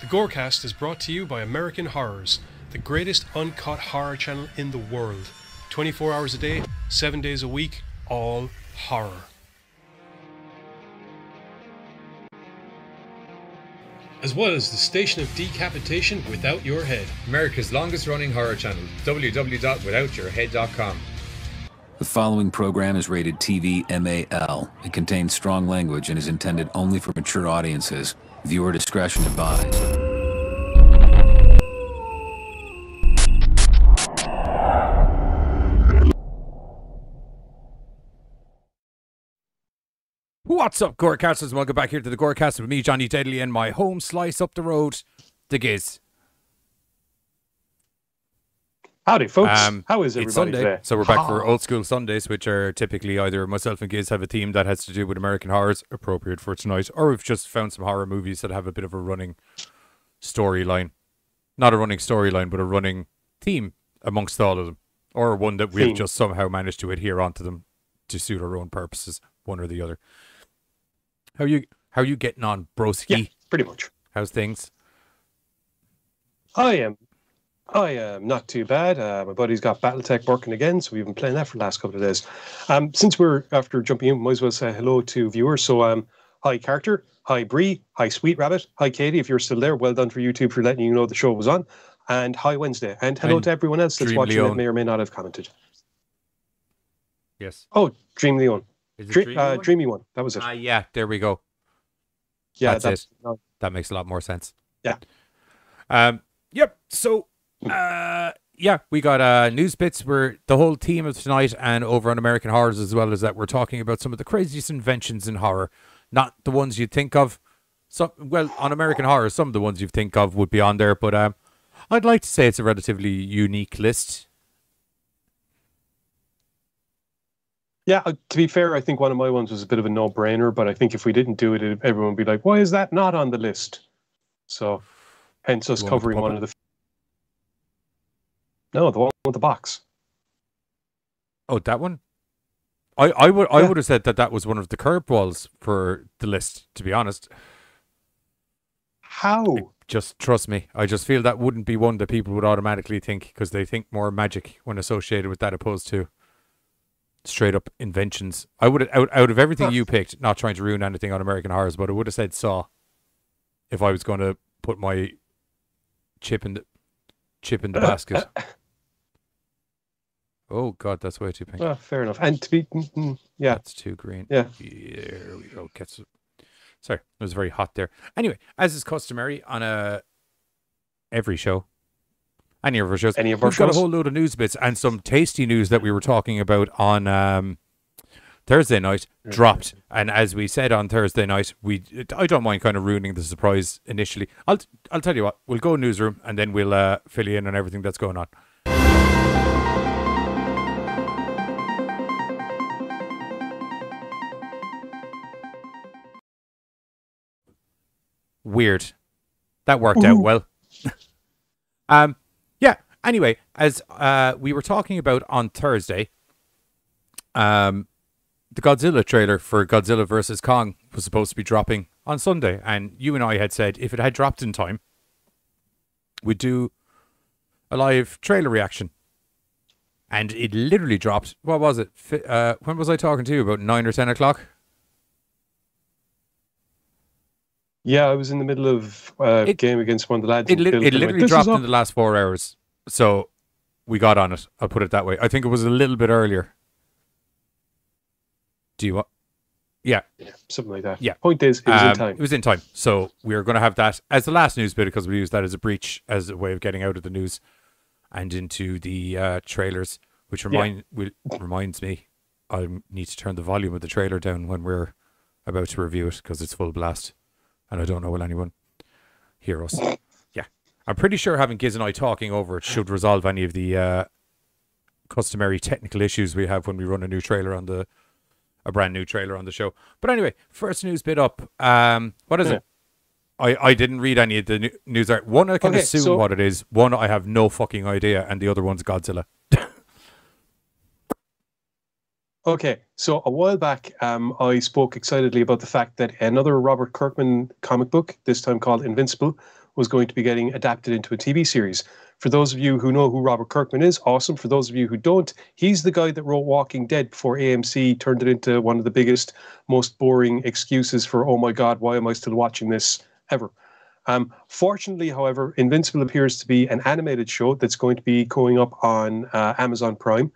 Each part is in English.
The Gorecast is brought to you by American Horrors, the greatest uncut horror channel in the world. 24 hours a day, 7 days a week, all horror. As well as the station of decapitation without your head. America's longest running horror channel, www.withoutyourhead.com. The following program is rated TV MAL. It contains strong language and is intended only for mature audiences. Viewer discretion advised. What's up, Gorecasters? Welcome back here to the Gorecast with me, Johnny Deadly, and my home slice up the road, the Giz. Howdy, folks. Um, How is it's everybody Sunday, today? so we're back for old school Sundays, which are typically either myself and Giz have a theme that has to do with American horrors, appropriate for tonight, or we've just found some horror movies that have a bit of a running storyline. Not a running storyline, but a running theme amongst all of them, or one that we've Theme. just somehow managed to adhere onto them to suit our own purposes, one or the other. How you how you getting on, broski? Yeah, pretty much. How's things? I am. I am not too bad. Uh, my buddy's got BattleTech working again, so we've been playing that for the last couple of days. Um, since we're after jumping in, might as well say hello to viewers. So, um, hi character, hi Bree, hi Sweet Rabbit, hi Katie. If you're still there, well done for YouTube for letting you know the show was on, and hi Wednesday, and hello And to everyone else that's Dream watching Leon. that may or may not have commented. Yes. Oh, Dream Leon, Is it Dre- Dreamy uh, one? Dreamy one. That was it. Ah, yeah, there we go. yeah, that's it. no, That makes a lot more sense. Yeah. Um. Yep. So, uh, yeah, we got uh news bits. We're the whole team of tonight and over on American Horrors as well as that. We're talking about some of the craziest inventions in horror, not the ones you'd think of. Some well on American Horror, some of the ones you think of would be on there, but um, I'd like to say it's a relatively unique list. Yeah, uh, to be fair, I think one of my ones was a bit of a no-brainer, but I think if we didn't do it, everyone would be like, "Why is that not on the list?" So, hence us The one with the covering one of the. No, the one with the box. Oh, that one. I, I would I Yeah. would have said that that was one of the curveballs for the list. To be honest, How? Just trust me. I just feel that wouldn't be one that people would automatically think because they think more magic when associated with that opposed to straight up inventions. I would out out of everything Huh. you picked, not trying to ruin anything on American Horrors, but I would have said Saw if I was going to put my chip in the chip in the basket. Oh God, that's way too pink. Ah, fair enough. And to be, mm, mm, yeah, That's too green. Yeah. There we go. Gets Sorry, it was very hot there. Anyway, as is customary on a every show, any of our shows, Any of our we've got a whole load of news bits and some tasty news that we were talking about on um, Thursday night dropped. And as we said on Thursday night, we I don't mind kind of ruining the surprise initially. I'll I'll tell you what, we'll go newsroom and then we'll uh, fill you in on everything that's going on. Weird. That worked out well. um, yeah. Anyway, as uh, we were talking about on Thursday, um, the Godzilla trailer for Godzilla vs Kong was supposed to be dropping on Sunday, and you and I had said if it had dropped in time, we'd do a live trailer reaction. And it literally dropped. What was it? Uh, when was I talking to you? About nine or ten o'clock. Yeah. I was in the middle of a It- game against one of the lads. It, in lit Build, it and I went, literally "This is dropped in the last four hours. So we got on it. I'll put it that way. I think it was a little bit earlier. Do you want? Yeah, Yeah, something like that. Yeah. Point is, it was in um, time. It was in time. So we are going to have that as the last news bit because we use that as a breach, as a way of getting out of the news and into the uh, trailers, which remind will, reminds me I need to turn the volume of the trailer down when we're about to review it because it's full blast, and I don't know will anyone hear us. Yeah, I'm pretty sure having Giz and I talking over it should resolve any of the uh, customary technical issues we have when we run a new trailer on the a brand new trailer on the show. But anyway, first news bit up. Um, what is Yeah. it? I, I didn't read any of the news. art. One I can Okay, assume so- what it is. One I have no fucking idea, and the other one's Godzilla. Okay, so a while back, um, I spoke excitedly about the fact that another Robert Kirkman comic book, this time called Invincible, was going to be getting adapted into a TV series. For those of you who know who Robert Kirkman is, awesome. For those of you who don't, he's the guy that wrote Walking Dead before AMC turned it into one of the biggest, most boring excuses for, oh my God, why am I still watching this ever? Um, fortunately, however, Invincible appears to be an animated show that's going to be going up on uh, Amazon Prime.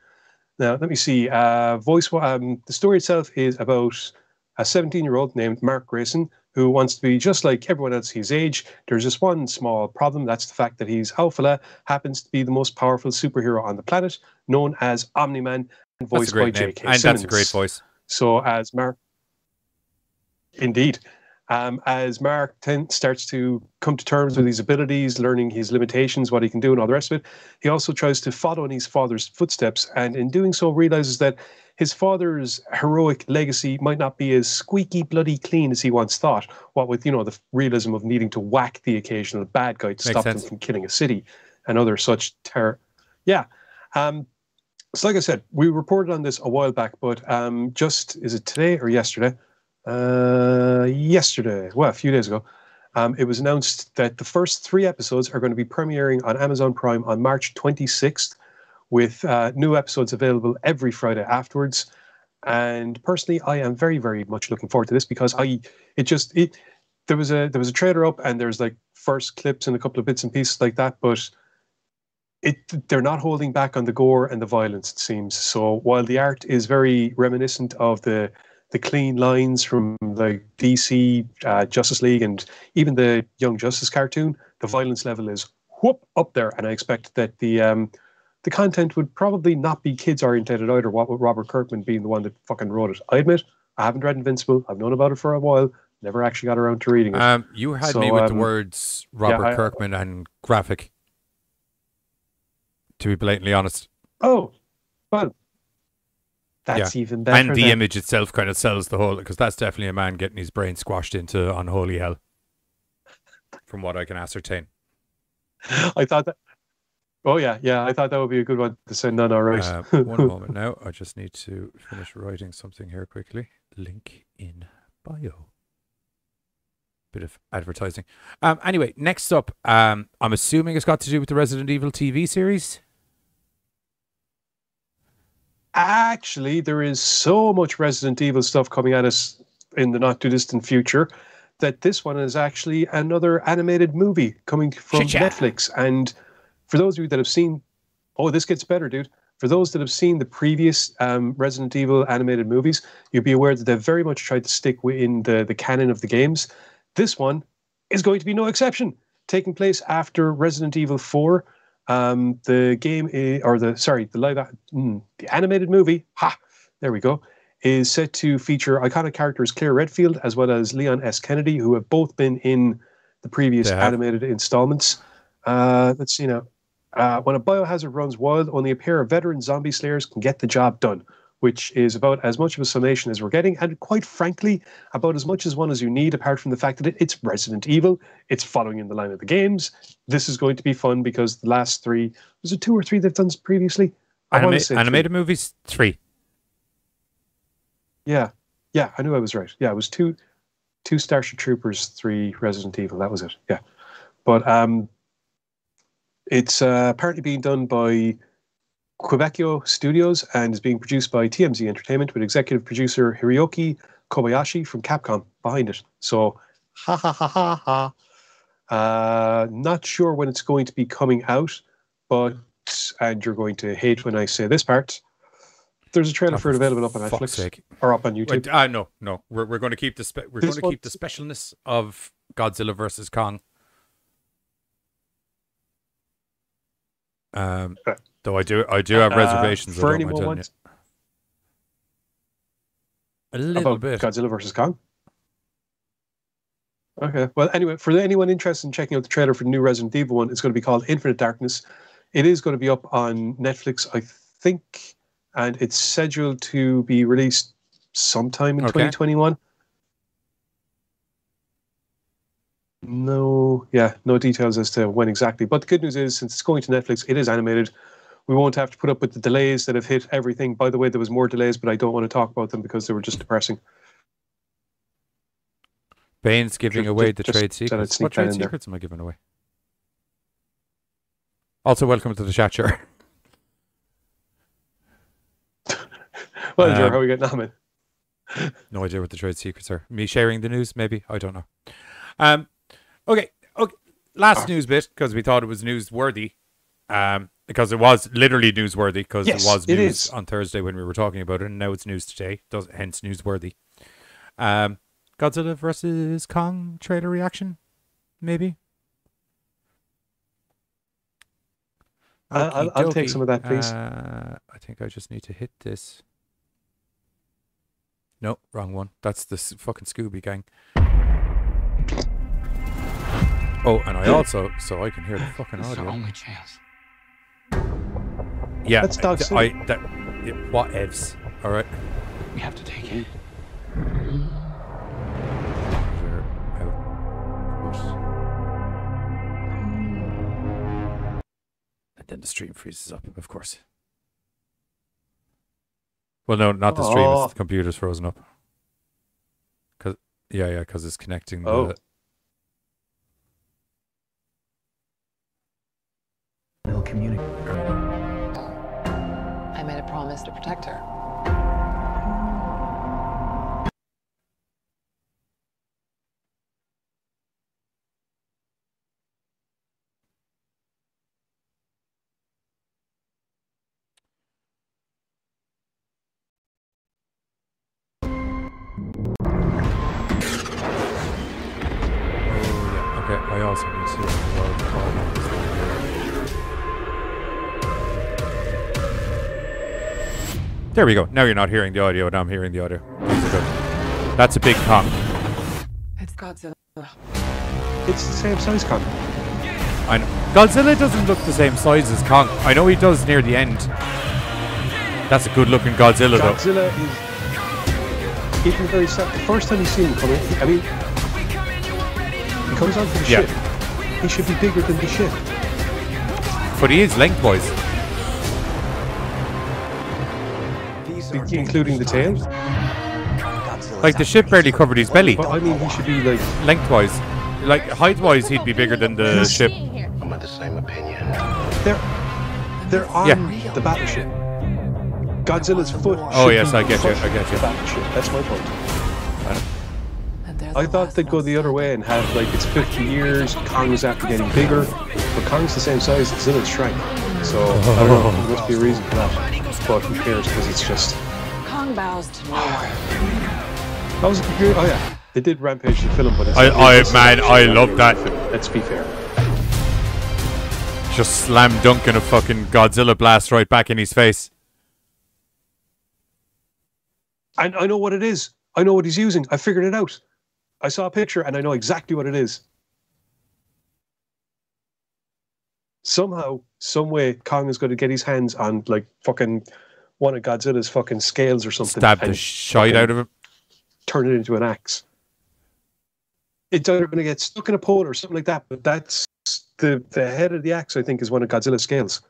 Now, let me see. Uh, voice. Um, the story itself is about a 17-year-old named Mark Grayson who wants to be just like everyone else his age. There's just one small problem. That's the fact that he's Aufala happens to be the most powerful superhero on the planet, known as Omni-Man, and voiced by J.K. And Simmons. that's a great voice. So as Mark, indeed, um, as Mark ten, starts to come to terms with his abilities, learning his limitations, what he can do, and all the rest of it, he also tries to follow in his father's footsteps, and in doing so, realizes that his father's heroic legacy might not be as squeaky bloody clean as he once thought. What with you know the realism of needing to whack the occasional bad guy to Makes stop sense. them from killing a city, and other such terror. Yeah. Um, so, like I said, we reported on this a while back, but um, just is it today or yesterday? Uh, yesterday, well, a few days ago, um, it was announced that the first three episodes are going to be premiering on Amazon Prime on March 26th, with uh, new episodes available every Friday afterwards. And personally, I am very, very much looking forward to this because I, it just it there was a there was a trailer up and there's like first clips and a couple of bits and pieces like that, but it they're not holding back on the gore and the violence it seems. So while the art is very reminiscent of the the clean lines from the dc uh, justice league and even the young justice cartoon the violence level is whoop up there. And i expect that the um the content would probably not be kids oriented either what with robert kirkman being the one that fucking wrote it. I admit i haven't read invincible. I've known about it for a while. Never actually got around to reading it. Um, you had So, me with the um, words Robert I- Kirkman and graphic. To be blatantly honest, oh well that's even better and the then. image itself kind of sells the whole because that's definitely a man getting his brain squashed into unholy hell, from what I can ascertain. I thought that. Oh yeah, yeah. I thought that would be a good one to send on. All right. Uh, one moment now. I just need to finish writing something here quickly. Link in bio. Bit of advertising. Um, anyway, next up, um, I'm assuming it's got to do with the Resident Evil TV series. Actually, there is so much Resident Evil stuff coming at us in the not too distant future that this one is actually another animated movie coming from Cha-cha. Netflix. And for those of you that have seen, oh, this gets better, dude. For those that have seen the previous um, Resident Evil animated movies, you'll be aware that they've very much tried to stick within the, the canon of the games. This one is going to be no exception. Taking place after Resident Evil 4, um, the game i or the sorry, the live mm, the animated movie. Ha, there we go. Is set to feature iconic characters Claire Redfield as well as Leon S. Kennedy, who have both been in the previous have. animated installments. Uh, let's see now. Uh, when a biohazard runs wild, only a pair of veteran zombie slayers can get the job done, which is about as much of a summation as we're getting, and quite frankly, about as much as one as you need, apart from the fact that it's Resident Evil, it's following in the line of the games. This is going to be fun because the last three was it two or three they've done previously? Anima- say three. animated movies three. Yeah, yeah, I knew I was right. Yeah, it was two, two Starship Troopers, three Resident Evil. That was it. Yeah, but um, it's uh, apparently being done by Quebico Studios and is being produced by TMS Entertainment with executive producer Hiroki Kobayashi from Capcom behind it. So, ha ha ha ha ha. Uh, not sure when it's going to be coming out, but and you're going to hate when I say this part. There's a trailer Oh, for it available up on Netflix sake. or up on YouTube. Uh, no, no. We're, we're going to keep the spe- we're This going to keep the specialness of Godzilla versus Kong. Um, though I do I do have Uh, reservations. For anyone mind wants you. A little about bit. Godzilla versus Kong. Okay. Well, anyway, for anyone interested in checking out the trailer for the new Resident Evil one, it's going to be called Infinite Darkness. It is going to be up on Netflix, I think, and it's scheduled to be released sometime in Okay. 2021. No, yeah, no details as to when exactly. But the good news is, since it's going to Netflix, it is animated. We won't have to put up with the delays that have hit everything. By the way, there was more delays, but I don't want to talk about them because they were just depressing. Bane's giving Just- away the trade secrets. What trade in there. secrets am I giving away? Also, welcome to the chat chair. Well, Um, Ger, how are we getting on, man? No idea what the trade secrets are. Me sharing the news, maybe. I don't know. Um, okay, okay. Last news bit because we thought it was newsworthy. Um, because it was literally newsworthy because Yes, it was news is. on Thursday when we were talking about it, and now it's news today. Does hence newsworthy. Um, Godzilla versus Kong trailer reaction, maybe. I'll- I'll- I'll take some of that, please. Uh, I think I just need to hit this. No, wrong one. That's the fucking Scooby gang. Oh, and I also, so I can hear the fucking This is our audio. only chance. Yeah, That's Dog I, City. I that yeah, what evs? All right. We have to take it. We're out. And then the stream freezes up, of course. Well, no, not the stream. Oh. It's the computer's frozen up. Cause yeah, yeah, because it's connecting. The, Oh. I to protect her. Oh, yeah. Okay, I also to. There we go. Now you're not hearing the audio, and I'm hearing the audio. These are good. That's a big Kong. It's Godzilla. It's the same size, Con. I know. Godzilla doesn't look the same size as Kong. I know he does near the end. That's a good looking Godzilla, though. Godzilla is even very sad. The first time you see him coming, I mean, he comes onto the Yeah. ship. He should be bigger than the ship. But he is lengthwise. Including the tail. Like the ship barely covered his belly. But I mean, he should be like Lengthwise. Like height wise, he'd be bigger than the ship. I'm of the same opinion. they're they're on Yeah. the battleship. Godzilla's foot. Oh, yes, I get you, touching I get you. Battleship. That's my point. I thought they'd go the other way and have like it's 50 years. Kong is after getting bigger, but Kong's the same size. Godzilla's shrank. So I don't know. There must be a reason for that. But who cares? Because it's just Kong bows to no one. that was a computer. Oh yeah, they did Rampage the film, but it's I- I- it's man, I love that. film. Let's be fair. Just slam dunking a fucking Godzilla blast right back in his face. And I know what it is. I know what he's using. I figured it out. I saw a picture and I know exactly what it is. Somehow, some way, Kong is going to get his hands on like fucking one of Godzilla's fucking scales or something. Stab the and shite out of him. Turn it into an axe. It's either going to get stuck in a pole or something like that. But that's the the head of the axe. I think is one of Godzilla's scales.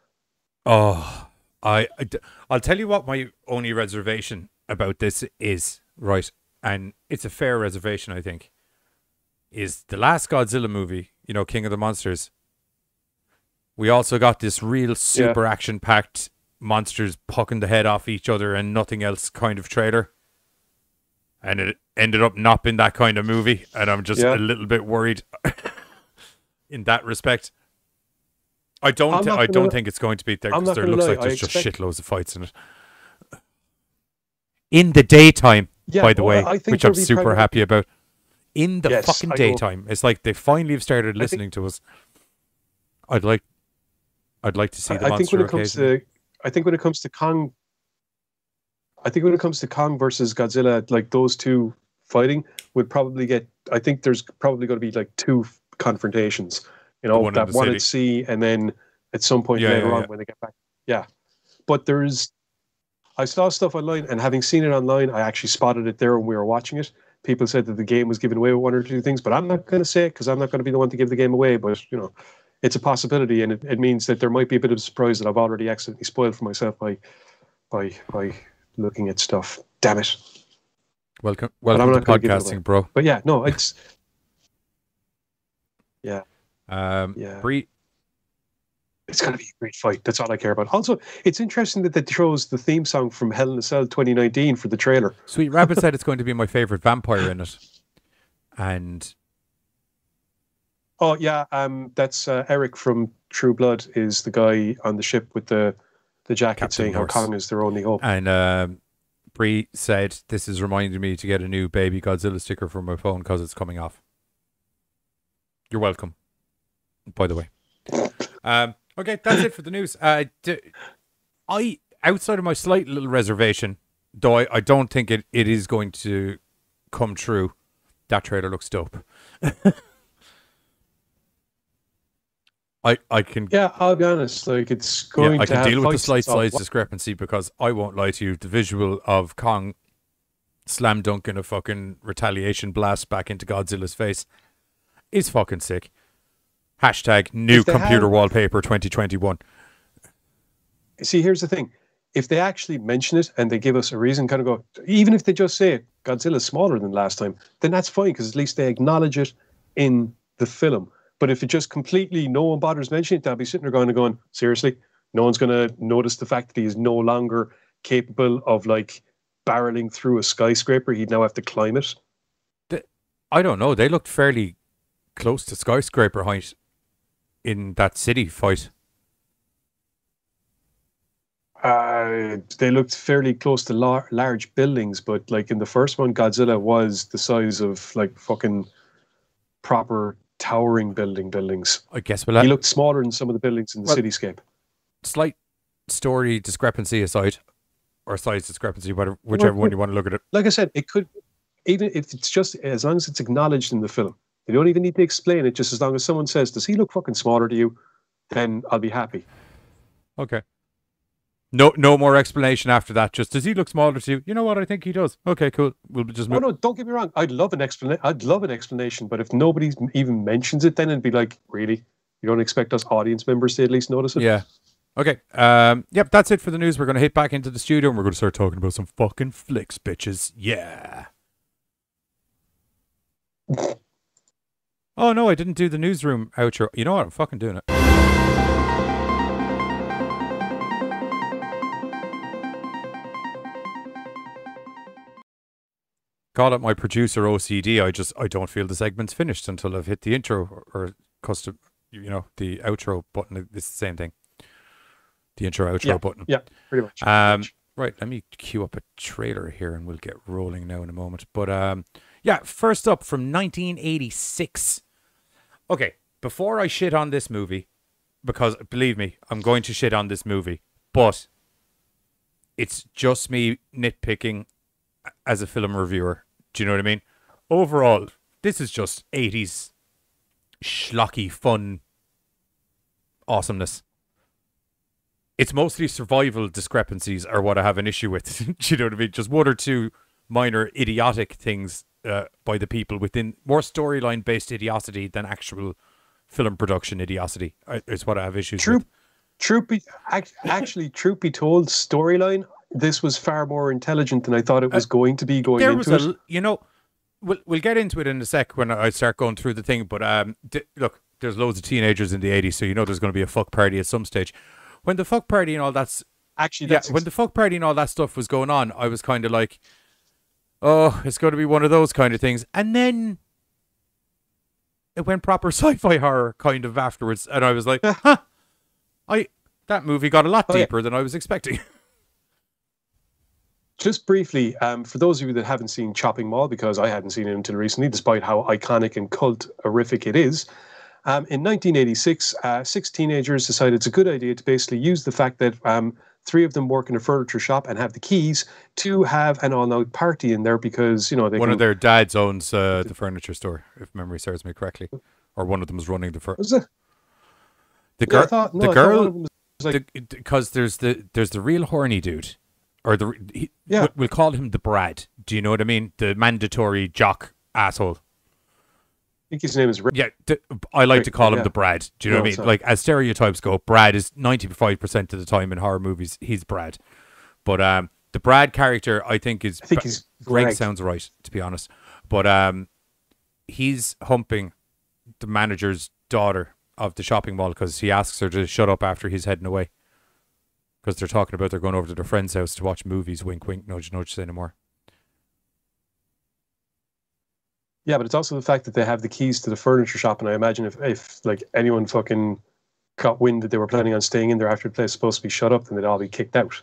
Oh, I, I I'll tell you what my only reservation about this is, right? And it's a fair reservation, I think. Is the last Godzilla movie, you know, King of the Monsters. We also got this real super action packed monsters pucking the head off each other and nothing else kind of trailer. And it ended up not being that kind of movie. And I'm just Yeah. a little bit worried in that respect. I don't. Thi- I don't think it's going to be there because there looks lie, like there's I just expect- shitloads of fights in it. In the daytime, Yeah, by the well, way, think which I'm super happy about. In the Yes, fucking daytime, it's like they finally have started think- listening to us. I'd like, I'd like to see the I, I think monster when it comes occasionally. to, I think when it comes to Kong, I think when it comes to Kong versus Godzilla, like those two fighting would probably get. I think there's probably going to be like two confrontations. You know, one that one city. at sea, and then at some point Yeah, later yeah, on yeah. when they get back. Yeah, but there's. I saw stuff online, and having seen it online, I actually spotted it there when we were watching it. People said that the game was giving away with one or two things, but I'm not going to say it because I'm not going to be the one to give the game away. But you know, it's a possibility, and it, it means that there might be a bit of a surprise that I've already accidentally spoiled for myself by by by looking at stuff. Damn it! Welcome, I'm welcome not to gonna give it away. podcasting, bro. But yeah, no, it's Yeah. Um, Yeah. Brie, It's going to be a great fight. That's all I care about. Also, it's interesting that they chose the theme song from Hell in a Cell 2019 for the trailer. Sweet Rabbit said it's going to be my favorite vampire in it, and Oh yeah, um, that's uh, Eric from True Blood is the guy on the ship with the the jacket Captain saying Norse. how Kong is their only hope. and um, Brie said this is reminding me to get a new baby Godzilla sticker for my phone because it's coming off. You're welcome. By the way, um, okay, that's it for the news. Uh, d- I outside of my slight little reservation, though I, I don't think it, it is going to come true. That trailer looks dope. I I can Yeah, I'll be honest. Like it's yeah, going I to can deal with the slight size discrepancy because I won't lie to you. The visual of Kong slam dunking a fucking retaliation blast back into Godzilla's face is fucking sick. Hashtag new computer wallpaper 2021. See, here's the thing: if they actually mention it and they give us a reason, kind of go, even if they just say Godzilla's smaller than last time, then that's fine because at least they acknowledge it in the film. But if it just completely no one bothers mentioning it, they'll be sitting there going, and going, seriously, no one's going to notice the fact that he is no longer capable of like barreling through a skyscraper. He'd now have to climb it. I don't know. They looked fairly close to skyscraper height in that city fight. Uh, they looked fairly close to lar- large buildings, but like in the first one, Godzilla was the size of like fucking proper towering building buildings. I guess we'll have He looked smaller than some of the buildings in the Well- cityscape. slight story discrepancy aside, or size discrepancy, whatever, whichever one you want to look at it. Like I said, it could even if it's just as long as it's acknowledged in the film. You don't even need to explain it. Just as long as someone says, "Does he look fucking smaller to you?" Then I'll be happy. Okay. No, no more explanation after that. Just does he look smaller to you? You know what? I think he does. Okay, cool. We'll just Oh no, don't get me wrong. I'd love an explanation. I'd love an explanation, but if nobody even mentions it, then it'd be like, really, you don't expect us audience members to at least notice it? Yeah. Okay. Um. Yep. That's it for the news. We're gonna hit back into the studio and we're gonna start talking about some fucking flicks, bitches. Yeah. oh no, I didn't do the newsroom outro. You know what? I'm fucking doing it. Call it my producer OCD. I just I don't feel the segment's finished until I've hit the intro or, or custom, you know, the outro button. It's the same thing. The intro outro Yeah, button. Yeah, pretty much. Um, right, let me queue up a trailer here and we'll get rolling now in a moment. But um, yeah, first up from 1986. Okay, before I shit on this movie, because believe me, I'm going to shit on this movie, but it's just me nitpicking as a film reviewer. Do you know what I mean? Overall, this is just 80s schlocky fun awesomeness it's mostly survival discrepancies are what I have an issue with. Do you know what I mean? Just one or two minor idiotic things uh, by the people within more storyline based idiocy than actual film production idiocy uh, is what I have issues True. with. Be, actually, truth be told, storyline, this was far more intelligent than I thought it was going to be going Uh, There was into a, it. you know, we'll we'll get into it in a sec when I start going through the thing. But um, d- look, there's loads of teenagers in the '80s, so you know there's going to be a fuck party at some stage. When the fuck party and all that's Actually, yeah, that's when the fuck party and all that stuff was going on, I was kind of like, oh, it's going to be one of those kind of things. And then it went proper sci-fi horror kind of afterwards, and I was like, huh, I that movie got a lot Oh, yeah. deeper than I was expecting. just briefly, um, for those of you that haven't seen Chopping Mall, because I hadn't seen it until recently, despite how iconic and cult horrific it is. Um, in 1986, uh, six teenagers decided it's a good idea to basically use the fact that um, three of them work in a furniture shop and have the keys to have an all-night party in there because you know they one can, of their dads owns uh, the furniture store, if memory serves me correctly, or one of them is running the fur- Was it? the Yeah, I girl. thought- no, the I thought one girl like- because there's the there's the real horny dude, or the he, Yeah. we'll, call him the Brad. Do you know what I mean? The mandatory jock asshole. I think his name is Rick. Yeah, I like Right, to call him yeah. the Brad. Do you know No, what I mean? sorry. Like as stereotypes go, Brad is ninety five percent of the time in horror movies he's Brad, but um, the Brad character I think is I think he's Greg Greg. sounds right to be honest, but um, he's humping the manager's daughter of the shopping mall because he asks her to shut up after he's heading away. Because they're talking about they're going over to their friend's house to watch movies. Wink, wink, nudge, nudge. Say no more. Yeah, but it's also the fact that they have the keys to the furniture shop, and I imagine if, if like anyone fucking got wind that they were planning on staying in there after the place was supposed to be shut up, then they'd all be kicked out.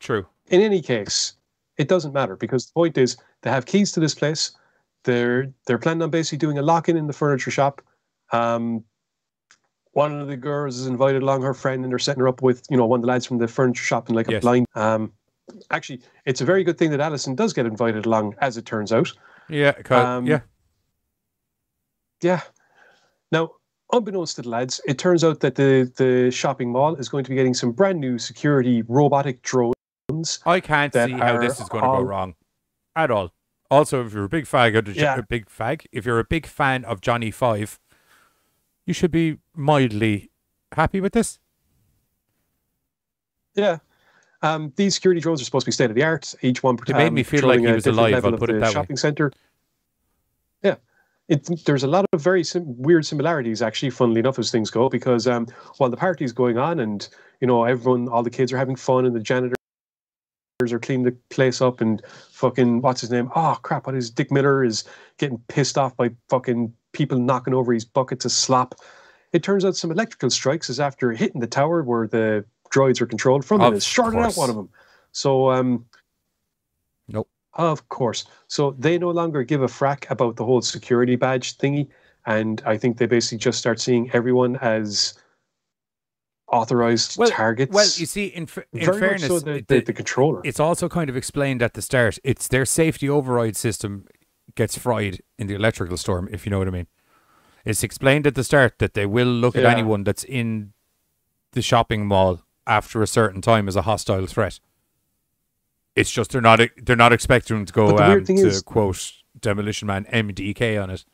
True. In any case, it doesn't matter because the point is they have keys to this place. They're they're planning on basically doing a lock-in in the furniture shop. Um, one of the girls is invited along her friend, and they're setting her up with you know one of the lads from the furniture shop and like a blind. Um, actually, it's a very good thing that Alison does get invited along, as it turns out. Yeah. Um, yeah. Yeah. Now, unbeknownst to the lads, it turns out that the the shopping mall is going to be getting some brand new security robotic drones. I can't see how this is going to go wrong at all. Also, if you're a big fag Yeah. a big fag, if you're a big fan of Johnny Five, you should be mildly happy with this. Yeah. Um, these security drones are supposed to be state of the art. Each one They made um, me feel like he was alive, I'll put it that way. shopping center. Yeah, it, there's a lot of very sim- weird similarities, actually. Funnily enough, as things go, because um, while the party's going on, and you know everyone, all the kids are having fun, and the janitors are cleaning the place up, and fucking what's his name? Oh crap! What is Dick Miller is getting pissed off by fucking people knocking over his buckets of slop. It turns out some electrical strikes is after hitting the tower where the droids are controlled from, Of and it's shorted out one of them. So um, Nope. of course. So they no longer give a frack about the whole security badge thingy. And I think they basically just start seeing everyone as authorized Well, targets. well, you see, in, f- in fairness, so the, the- the, the controller. it's also kind of explained at the start. It's their safety override system gets fried in the electrical storm, if you know what I mean. It's explained at the start that they will look at anyone that's in the shopping mall after a certain time as a hostile threat. It's just they're not they're not expecting them to go But the weird um, thing to is- quote Demolition Man MDK on it.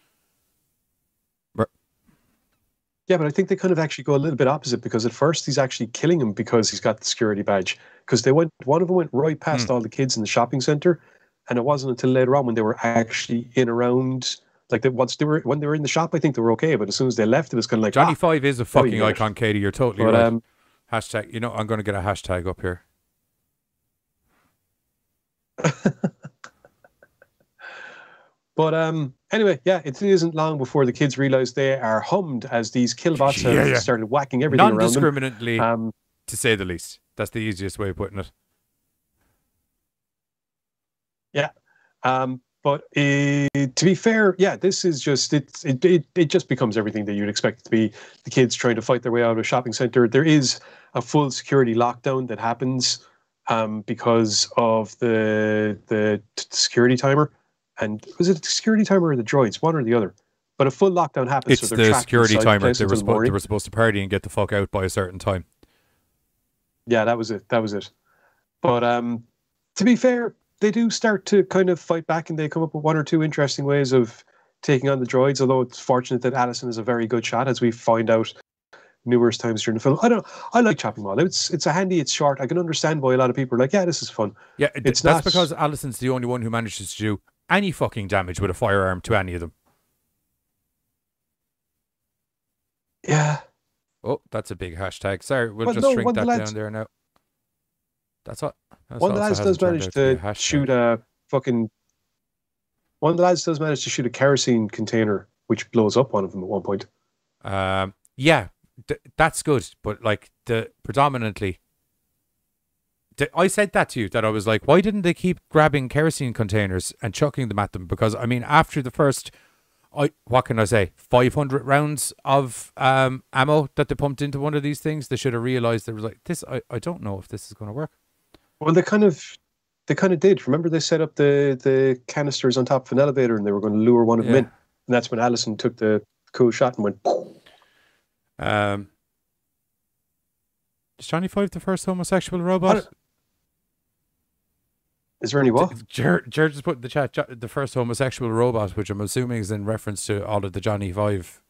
Yeah, but I think they kind of actually go a little bit opposite because at first he's actually killing him because he's got the security badge. Because they went, one of them went right past Hmm. all the kids in the shopping center, and it wasn't until later on when they were actually in around, like they, once they were when they were in the shop, I think they were okay. But as soon as they left, it was kind of like Johnny ah, Five is a fucking icon, Katie. You're totally But right. um, hashtag. You know, I'm going to get a hashtag up here. But um, anyway, yeah, it isn't long before the kids realize they are hummed as these killbots Yeah, have yeah. started whacking everything around them. Non-discriminately, Um, to say the least. That's the easiest way of putting it. Um, but uh, to be fair, yeah, this is just it, it. It it just becomes everything that you'd expect it to be. The kids trying to fight their way out of a shopping center. There is a full security lockdown that happens um, because of the the security timer. And was it the security timer or the droids? One or the other. But a full lockdown happens. It's so the security timer. They were, supposed, they were supposed to party and get the fuck out by a certain time. Yeah, that was it. That was it. But um, to be fair, they do start to kind of fight back, and they come up with one or two interesting ways of taking on the droids. Although it's fortunate that Allison is a very good shot, as we find out numerous times during the film. I don't. I like chopping mall. It's it's a handy. It's short. I can understand why a lot of people are like, yeah, this is fun. Yeah, It's that's not- because Allison's the only one who manages to do any fucking damage with a firearm to any of them. Yeah, Oh, that's a big hashtag. Sorry, we'll Well, just no, shrink that lads- down there now. That's what. That's one of the lads does manage out be a to shoot a fucking. One of the lads does manage to shoot a kerosene container, which blows up one of them at one point. Um, yeah, th- that's good, but like the predominantly. I said that to you that I was like, why didn't they keep grabbing kerosene containers and chucking them at them? Because I mean, after the first, I what can I say, five hundred rounds of um ammo that they pumped into one of these things, they should have realized there was like this. I, I don't know if this is going to work. Well, they kind of, they kind of did. Remember, they set up the the canisters on top of an elevator, and they were going to lure one of them in, and that's when Allison took the cool shot and went. Um, is Johnny Five the first homosexual robot? Is there any what? Ger just put in the chat the first homosexual robot, which I'm assuming is in reference to all of the Johnny Five.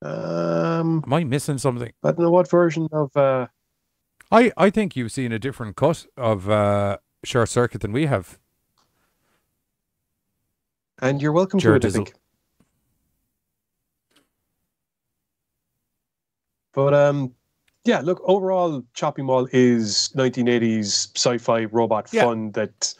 Um, Am I missing something? I don't know what version of. uh I, I think you've seen a different cut of uh, Short Circuit than we have. And you're welcome Jared to it, I think. But um, yeah, look, overall, Chopping Mall is 1980s sci-fi robot Yeah. fun that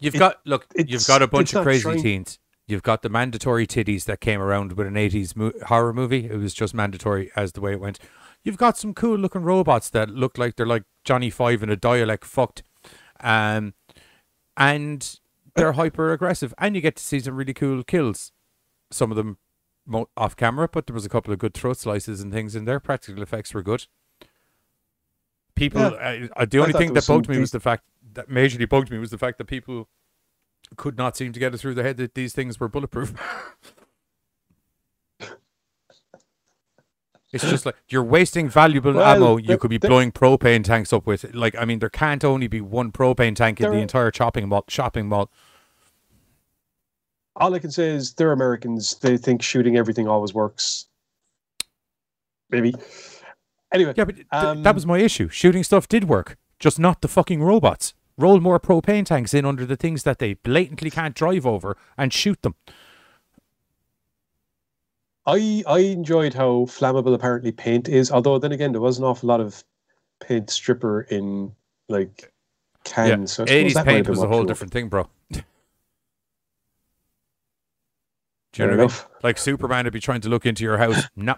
You've It- got look. You've got a bunch of crazy trying- teens. You've got the mandatory titties that came around with an '80s mo- horror movie. It was just mandatory as the way it went. You've got some cool looking robots that look like they're like Johnny Five in a dialect fucked, um, and they're hyper aggressive. And you get to see some really cool kills. Some of them mo- off camera, but there was a couple of good throat slices and things in there. Practical effects were good. People, Yeah. uh, the only thing that bugged me was the fact that majorly bugged me was the fact that people could not seem to get it through their head that these things were bulletproof. it's just like you're wasting valuable Well, ammo you could be blowing propane tanks up with. Like, I mean, there can't only be one propane tank in the entire shopping mall. Shopping mall. all I can say is they're Americans. They think shooting everything always works. Maybe. Anyway, Yeah, but th- Um, that was my issue. Shooting stuff did work, just not the fucking robots. Roll more propane tanks in under the things that they blatantly can't drive over and shoot them. I I enjoyed how flammable apparently paint is. Although then again, there was an awful lot of paint stripper in like cans. so I 80s that might have paint was a whole up. different thing, bro. Do you Fair know what I mean? Like Superman would be trying to look into your house. no.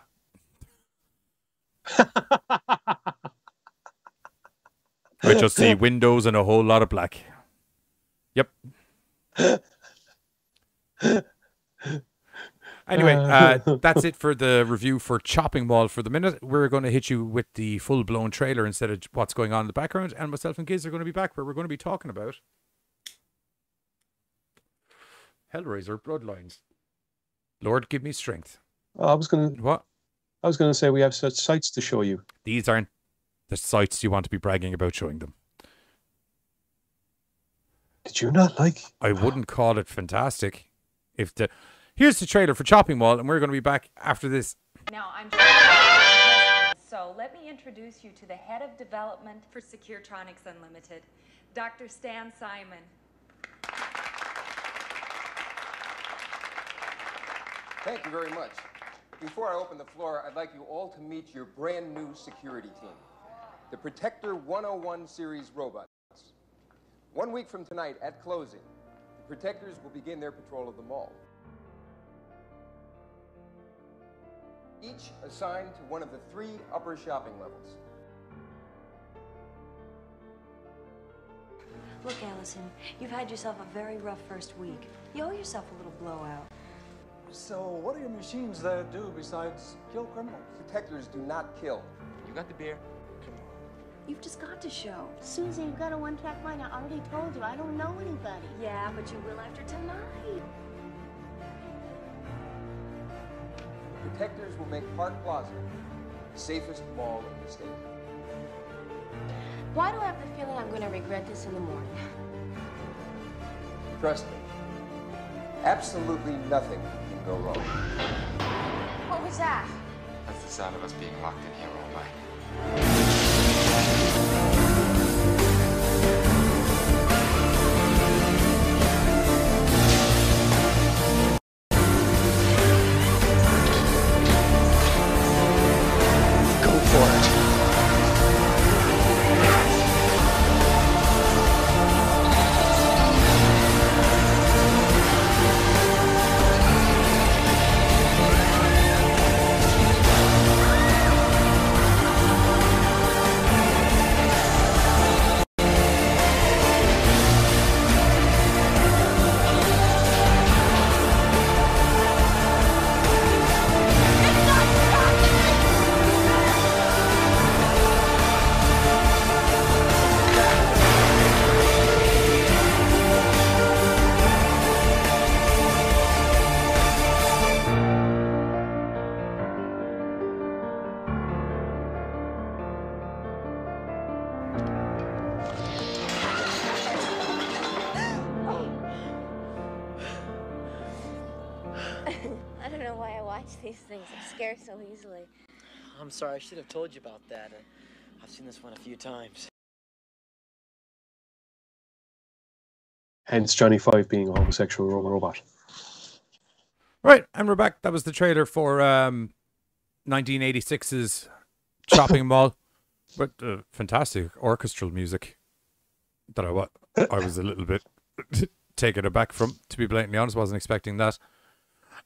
I just see windows and a whole lot of black. Yep. Anyway, uh, that's it for the review for Chopping Mall for the minute. We're going to hit you with the full blown trailer instead of what's going on in the background. And myself and Giz are going to be back where we're going to be talking about Hellraiser Bloodlines. Lord, give me strength. I was gonna What? I was gonna say we have such sights to show you. These aren't the sites you want to be bragging about showing them. Did you not like? I wouldn't call it fantastic. If the here's the trailer for Chopping Mall, and we're going to be back after this. Now, I'm so let me introduce you to the head of development for Securetronics Unlimited, Dr. Stan Simon. Thank you very much. Before I open the floor, I'd like you all to meet your brand new security team, the Protector 101 series robots. One week from tonight at closing, the Protectors will begin their patrol of the mall. Each assigned to one of the three upper shopping levels. Look, Allison, you've had yourself a very rough first week. You owe yourself a little blowout. So, what are your machines there do besides kill criminals? Protectors do not kill. You got the beer? Come on. You've just got to show. Susie, you've got a one-track mind. I already told you. I don't know anybody. Yeah, but you will after tonight. The Protectors will make Park Plaza the safest mall in the state. Why do I have the feeling I'm going to regret this in the morning? Trust me, absolutely nothing can go wrong. What was that? That's the sound of us being locked in here all night. Go I'm sorry, I should have told you about that. I've seen this one a few times. Hence Johnny Five being a homosexual robot. Right, and we're back. That was the trailer for um, 1986's Shopping Mall, with uh, fantastic orchestral music that I, wa- I was a little bit taken aback from, to be blatantly honest. Wasn't expecting that.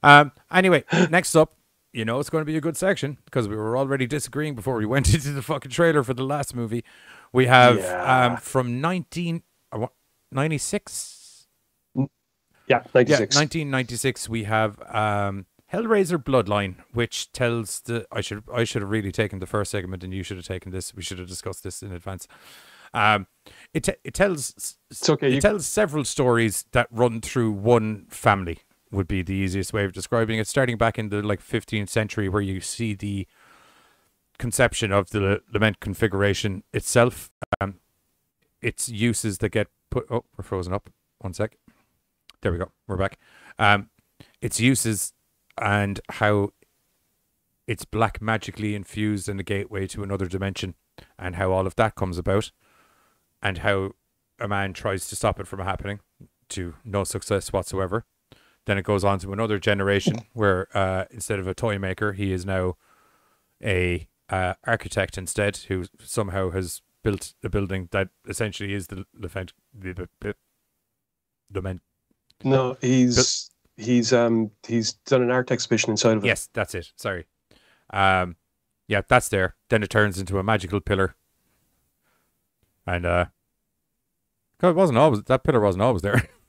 Um, anyway, next up, you know it's going to be a good section because we were already disagreeing before we went into the fucking trailer for the last movie. We have Yeah. um, from 1996. Yeah, 96. 1996 we have um, Hellraiser Bloodline, which tells the I should I should have really taken the first segment and you should have taken this. We should have discussed this in advance. Um, it it tells It's okay. it You, tells several stories that run through one family would be the easiest way of describing it starting back in the like 15th century where you see the conception of the lament configuration itself. Um its uses that get put oh we're frozen up. One sec. There we go. We're back. Um its uses and how it's black magically infused in the gateway to another dimension and how all of that comes about and how a man tries to stop it from happening to no success whatsoever. Then it goes on to another generation where uh, instead of a toy maker, he is now a uh, architect instead, who somehow has built a building that essentially is the Levent, the the- the Lament. no, he's he's um he's done an art exhibition inside of it. Yes, that's it. Sorry. Um, yeah, that's there. Then it turns into a magical pillar, and uh, it wasn't always that pillar wasn't always there.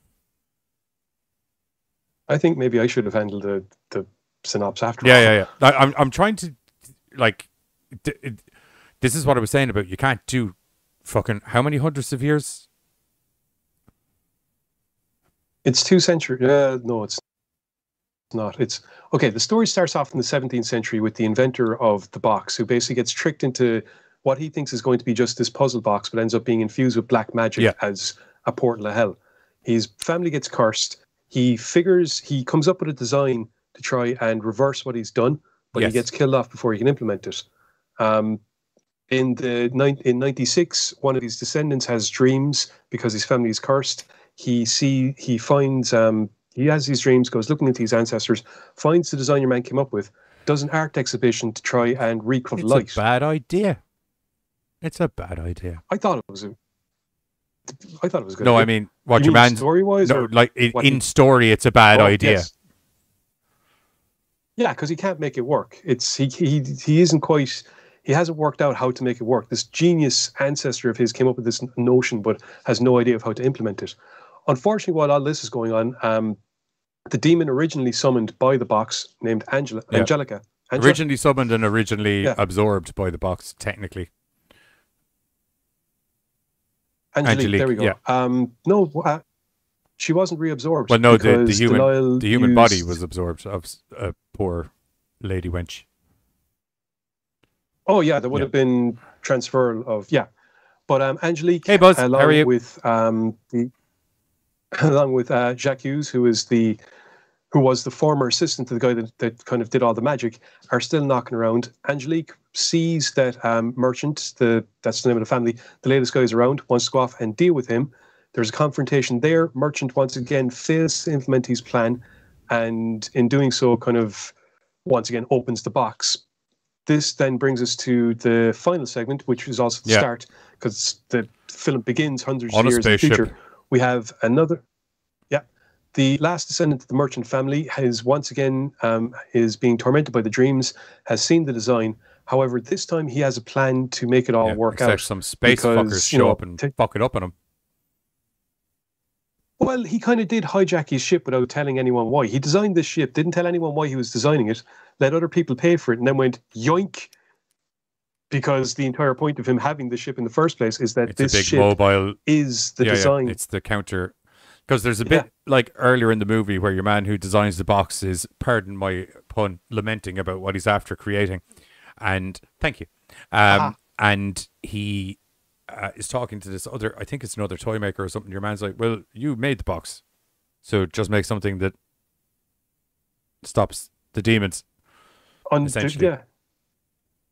I think maybe I should have handled the the synopsis after. Yeah, yeah, yeah. I, I'm I'm trying to like. D- it, this is what I was saying about you can't do fucking how many hundreds of years? It's two centuries. Uh, no, it's not. It's okay. The story starts off in the 17th century with the inventor of the box, who basically gets tricked into what he thinks is going to be just this puzzle box, but ends up being infused with black magic Yeah. as a portal of hell. His family gets cursed. He figures he comes up with a design to try and reverse what he's done, but Yes. he gets killed off before he can implement it. Um, in the in 96 one of his descendants has dreams because his family is cursed he see he finds um he has these dreams goes looking into his ancestors finds the design your man came up with does an art exhibition to try and recover It's light a bad idea. It's a bad idea. i thought it was a i thought it was good No, I mean what your man's story wise No, like in, in story, it's a bad Oh, idea. yeah because he can't make it work it's he, he he isn't quite he hasn't worked out how to make it work this genius ancestor of his came up with this notion but has no idea of how to implement it unfortunately while all this is going on um the demon originally summoned by the box named angela Yeah. angelica Originally summoned and originally Yeah. absorbed by the box, technically. Angelique, Angelique, there we go yeah. um no uh, she wasn't reabsorbed Well, no, the, the human Delisle the human body was absorbed of a poor lady wench. Oh yeah, there would Yeah. have been transfer of yeah, but um, Angelique. Hey, Buzz, along with um the along with uh, Jacques Hughes, who is the who was the former assistant to the guy that, that kind of did all the magic, are still knocking around. Angelique sees that um, merchant, the that's the name of the family, the latest guy is around, wants to go off and deal with him. There's a confrontation there. Merchant once again fails to implement his plan, and in doing so, kind of once again opens the box. This then brings us to the final segment, which is also the Yeah. start, because the film begins hundreds On of years in the future. We have another, the last descendant of the merchant family has once again um, is being tormented by the dreams, has seen the design. However, this time he has a plan to make it all Yeah, work out. some space because, fuckers you show know, up and ta- fuck it up on him. Well, he kind of did hijack his ship without telling anyone why. He designed this ship, didn't tell anyone why he was designing it, let other people pay for it, and then went yoink. Because the entire point of him having the ship in the first place is that It's this ship mobile is the yeah, yeah, design. It's the counter because there's a bit like earlier in the movie where your man who designs the box is, pardon my pun, lamenting about what he's after creating, and thank you, um, Ah. and he uh, is talking to this other, I think it's another toy maker or something. Your man's like, "Well, you made the box, so just make something that stops the demons." On- essentially. yeah.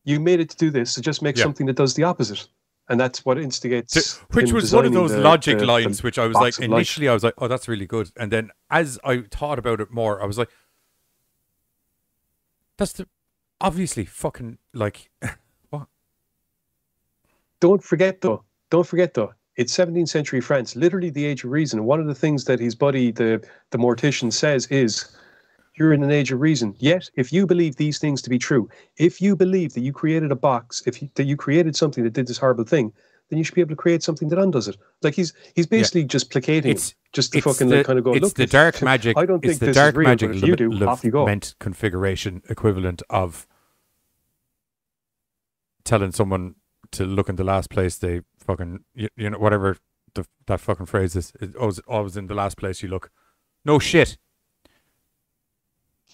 You made it to do this, so just make Yeah. something that does the opposite. And that's what instigates. which was one of those the- logic the- the lines which I was like of light. initially I was like oh that's really good and then as I thought about it more I was like That's the obviously fucking like what? Don't forget though. Don't forget though. It's 17th century France, literally the age of reason. One of the things that his buddy, the the mortician, says is, "You're in an age of reason." Yet, if you believe these things to be true, if you believe that you created a box, if you, that you created something that did this horrible thing, then you should be able to create something that undoes it. Like he's he's basically just placating, It's- just to fucking the, like kind of go. it's Look, the dark magic. I don't it's think the this dark is real, magic if you do, li- off you go. meant configuration equivalent of telling someone to look in the last place they fucking you, you know whatever the that fucking phrase is. It always always in the last place you look. No shit.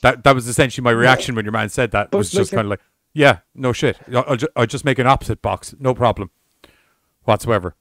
That that was essentially my reaction when your man said that. But was like just kind of like, yeah, no shit. I'll, I'll, ju- I'll just make an opposite box, no problem, whatsoever.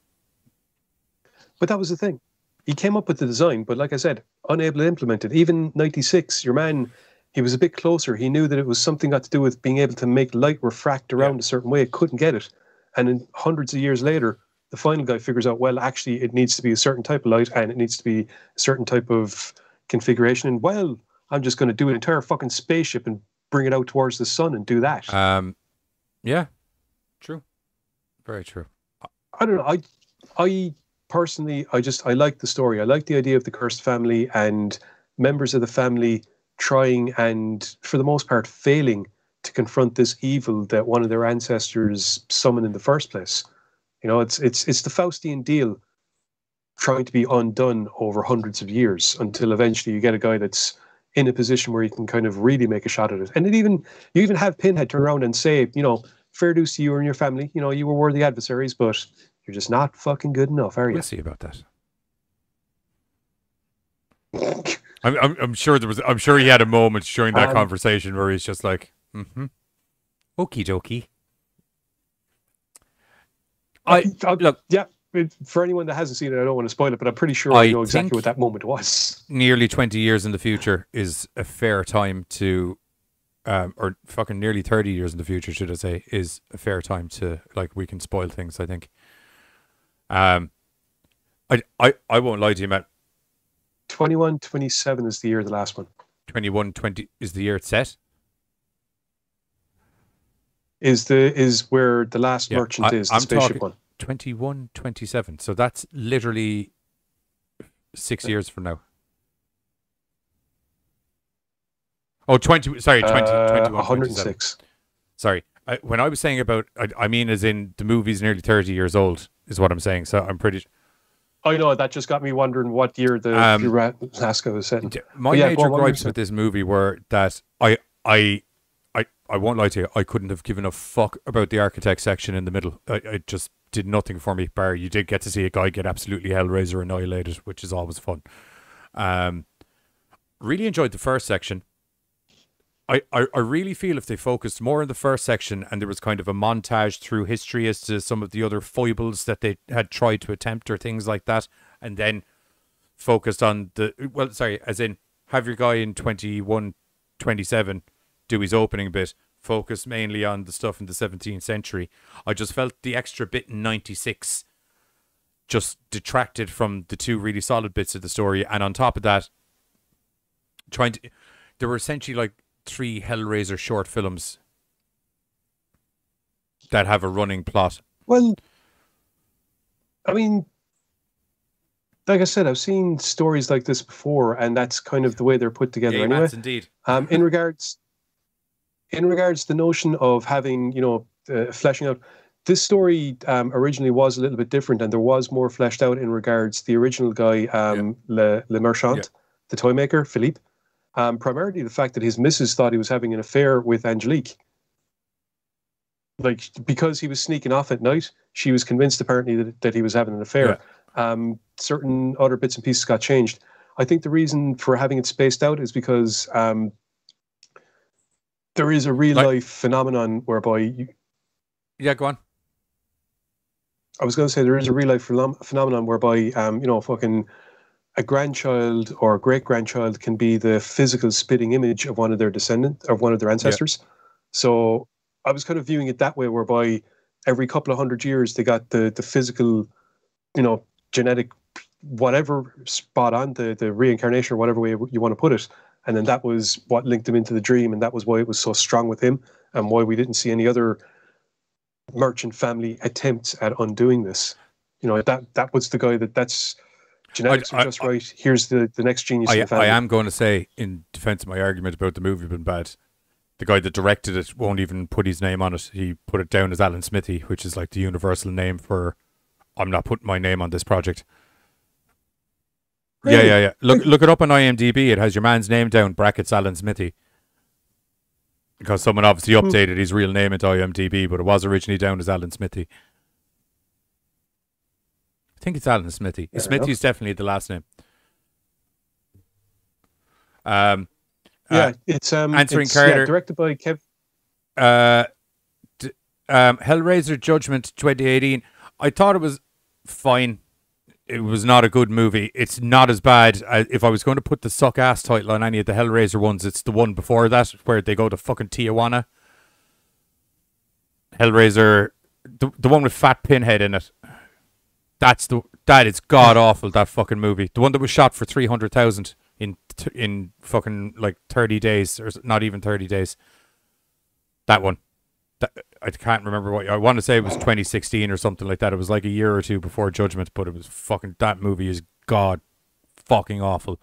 But that was the thing. He came up with the design, but like I said, unable to implement it. Even 96, your man, he was a bit closer. He knew that it was something got to do with being able to make light refract around a certain way. It Couldn't get it. And then hundreds of years later, the final guy figures out, well, actually, it needs to be a certain type of light and it needs to be a certain type of configuration. And well, I'm just going to do an entire fucking spaceship and bring it out towards the sun and do that. Um, yeah, true, very true. I don't know. I, I personally, I just I like the story. I like the idea of the cursed family and members of the family trying and, for the most part, failing to confront this evil that one of their ancestors summoned in the first place. You know, it's it's it's the Faustian deal trying to be undone over hundreds of years until eventually you get a guy that's in a position where you can kind of really make a shot at it. And it even you even have Pinhead turn around and say, you know, fair dues to you and your family. You know, you were worthy adversaries, but you're just not fucking good enough, are you? We'll see about that. I'm, I'm, I'm sure there was. I'm sure he had a moment during that Um, conversation where he's just like, "Mm-hmm, okie dokie." I look, yeah. For anyone that hasn't seen it, I don't want to spoil it, but I'm pretty sure I I know exactly what that moment was. Nearly twenty years in the future is a fair time to, um, or fucking nearly thirty years in the future, should I say, is a fair time to like we can spoil things. I think. Um, I I I won't lie to you, Matt. 21, 27 is the year of the last one. 21, 20 is the year it's set. Is the is where the last Yeah, merchant I- is the I'm spaceship talking one. 21, 27. So that's literally six years from now. Oh, 20, sorry, 20, Uh, 21, 106. 27. Sorry. I, when I was saying about, I, I mean, as in the movie's nearly 30 years old, is what I'm saying. So I'm pretty. I know that just got me wondering what year the Um, Alaska was set. in. My But yeah, major on, what were you gripes with this movie were that I, I, I, I won't lie to you. I couldn't have given a fuck about the architect section in the middle. I, it just did nothing for me. Bar you did get to see a guy get absolutely Hellraiser annihilated, which is always fun. Um, really enjoyed the first section. I, I, I really feel if they focused more on the first section and there was kind of a montage through history as to some of the other foibles that they had tried to attempt or things like that, and then focused on the well, sorry, as in have your guy in 21, 27 do his opening bit, focus mainly on the stuff in the 17th century. I just felt the extra bit in 96 just detracted from the two really solid bits of the story, and on top of that, trying to there were essentially like three Hellraiser short films that have a running plot. Well, I mean, like I said, I've seen stories like this before, and that's kind of the way they're put together Yeah, anyway. Indeed. Um, in regards, in regards to the notion of having, you know, uh, fleshing out, this story um, originally was a little bit different, and there was more fleshed out in regards the original guy, um, Le, Le Merchant, the toy maker, Philippe. Um, primarily the fact that his missus thought he was having an affair with Angelique. Like because he was sneaking off at night, she was convinced apparently that, that he was having an affair. Um, certain other bits and pieces got changed. I think the reason for having it spaced out is because um, there is a real life phenomenon whereby you, Yeah, go on. I was going to say there is a real life phenomenon whereby um, you know fucking a grandchild or a great grandchild can be the physical spitting image of one of their descendants of one of their ancestors. So I was kind of viewing it that way, whereby every couple of hundred years they got the the physical, you know, genetic whatever spot on the the reincarnation or whatever way you want to put it. And then that was what linked him into the dream, and that was why it was so strong with him, and why we didn't see any other merchant family attempts at undoing this. You know that that was the guy that that's genetics I- are I- just right. Here's the the next genius in I, the family. I am going to say, in defense of my argument about the movie being bad, the guy that directed it won't even put his name on it. He put it down as Alan Smithee, which is like the universal name for I'm not putting my name on this project. Yeah, Really? yeah, yeah. Look, look it up on IMDb. It has your man's name down, brackets Alan Smithee. Because someone obviously updated his real name into IMDb, but it was originally down as Alan Smithee. I think it's Alan Smithee. Fair Smithee enough. is definitely the last name. Um, yeah, uh, it's um, answering it's, yeah, directed by Kev. uh, d- um, Hellraiser Judgment 2018. I thought it was fine. It was not a good movie. It's not as bad. I, if I was going to put the suck ass title on any of the Hellraiser ones, it's the one before that where they go to fucking Tijuana. Hellraiser, the the one with Fat Pinhead in it. That's the that is god awful. That fucking movie. The one that was shot for three hundred thousand in in fucking like thirty days or not even thirty days. That one. That, I can't remember what I want to say it was 2016 or something like that. It was like a year or two before Judgment, but it was fucking that movie is god fucking awful.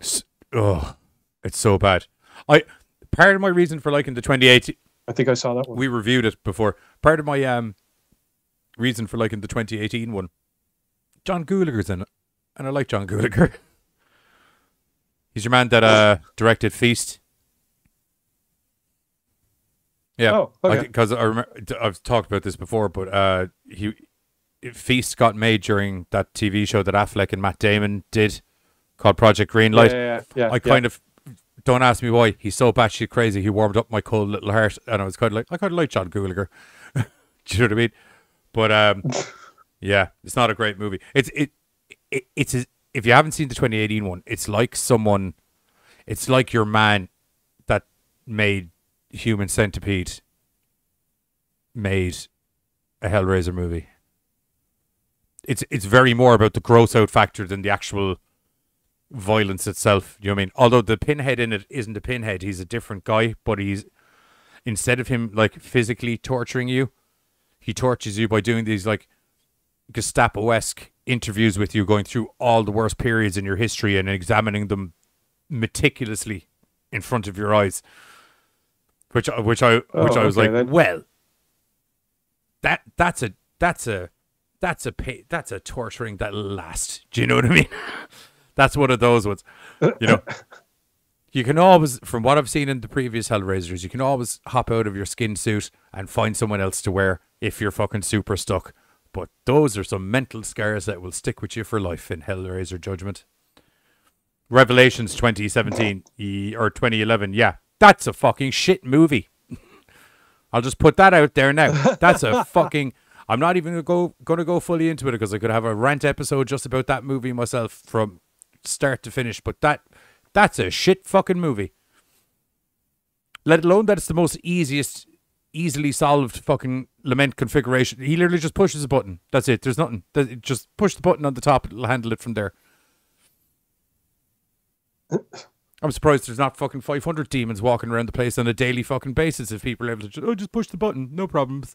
S- Ugh, it's so bad. I part of my reason for liking the 2018 I think I saw that one. we reviewed it before. Part of my um reason for liking the 2018 one, John Gulager's in it, and I like John Gulager. He's your man that uh directed Feast. Yeah, Oh, okay. Because I remember I've talked about this before, but uh, he Feast got made during that TV show that Affleck and Matt Damon did, called Project Greenlight. Yeah, yeah, yeah, yeah, I yeah. kind of don't ask me why. He's so batshit crazy. He warmed up my cold little heart, and I was kind of like, I kind of like John Gulager. Do you know what I mean? But um, yeah, it's not a great movie. It's it, it it's a, if you haven't seen the 2018 one, it's like someone, it's like your man that made Human Centipede made a Hellraiser movie. It's it's very more about the gross out factor than the actual violence itself. You know what I mean? Although the pinhead in it isn't a pinhead, he's a different guy, but he's instead of him like physically torturing you, he tortures you by doing these like Gestapo esque interviews with you, going through all the worst periods in your history and examining them meticulously in front of your eyes. Uh, which I- oh, which I which Oh, I was okay like, then. well, that that's a that's a that's a pay, that's a torturing that'll last. Do you know what I mean? that's one of those ones. You know, you can always, from what I've seen in the previous Hellraisers, you can always hop out of your skin suit and find someone else to wear if you're fucking super stuck. But those are some mental scars that will stick with you for life in Hellraiser Judgment. Revelations 2017 e- or 2011, yeah, that's a fucking shit movie. I'll just put that out there now. That's a fucking. I'm not even gonna go gonna go fully into it because I could have a rant episode just about that movie myself from start to finish. But that that's a shit fucking movie. Let alone that it's the most easiest, easily solved fucking lament configuration. He literally just pushes a button. That's it. There's nothing. Just push the button on the top. It'll handle it from there. I'm surprised there's not fucking 500 demons walking around the place on a daily fucking basis if people are able to just, oh, just push the button, no problems.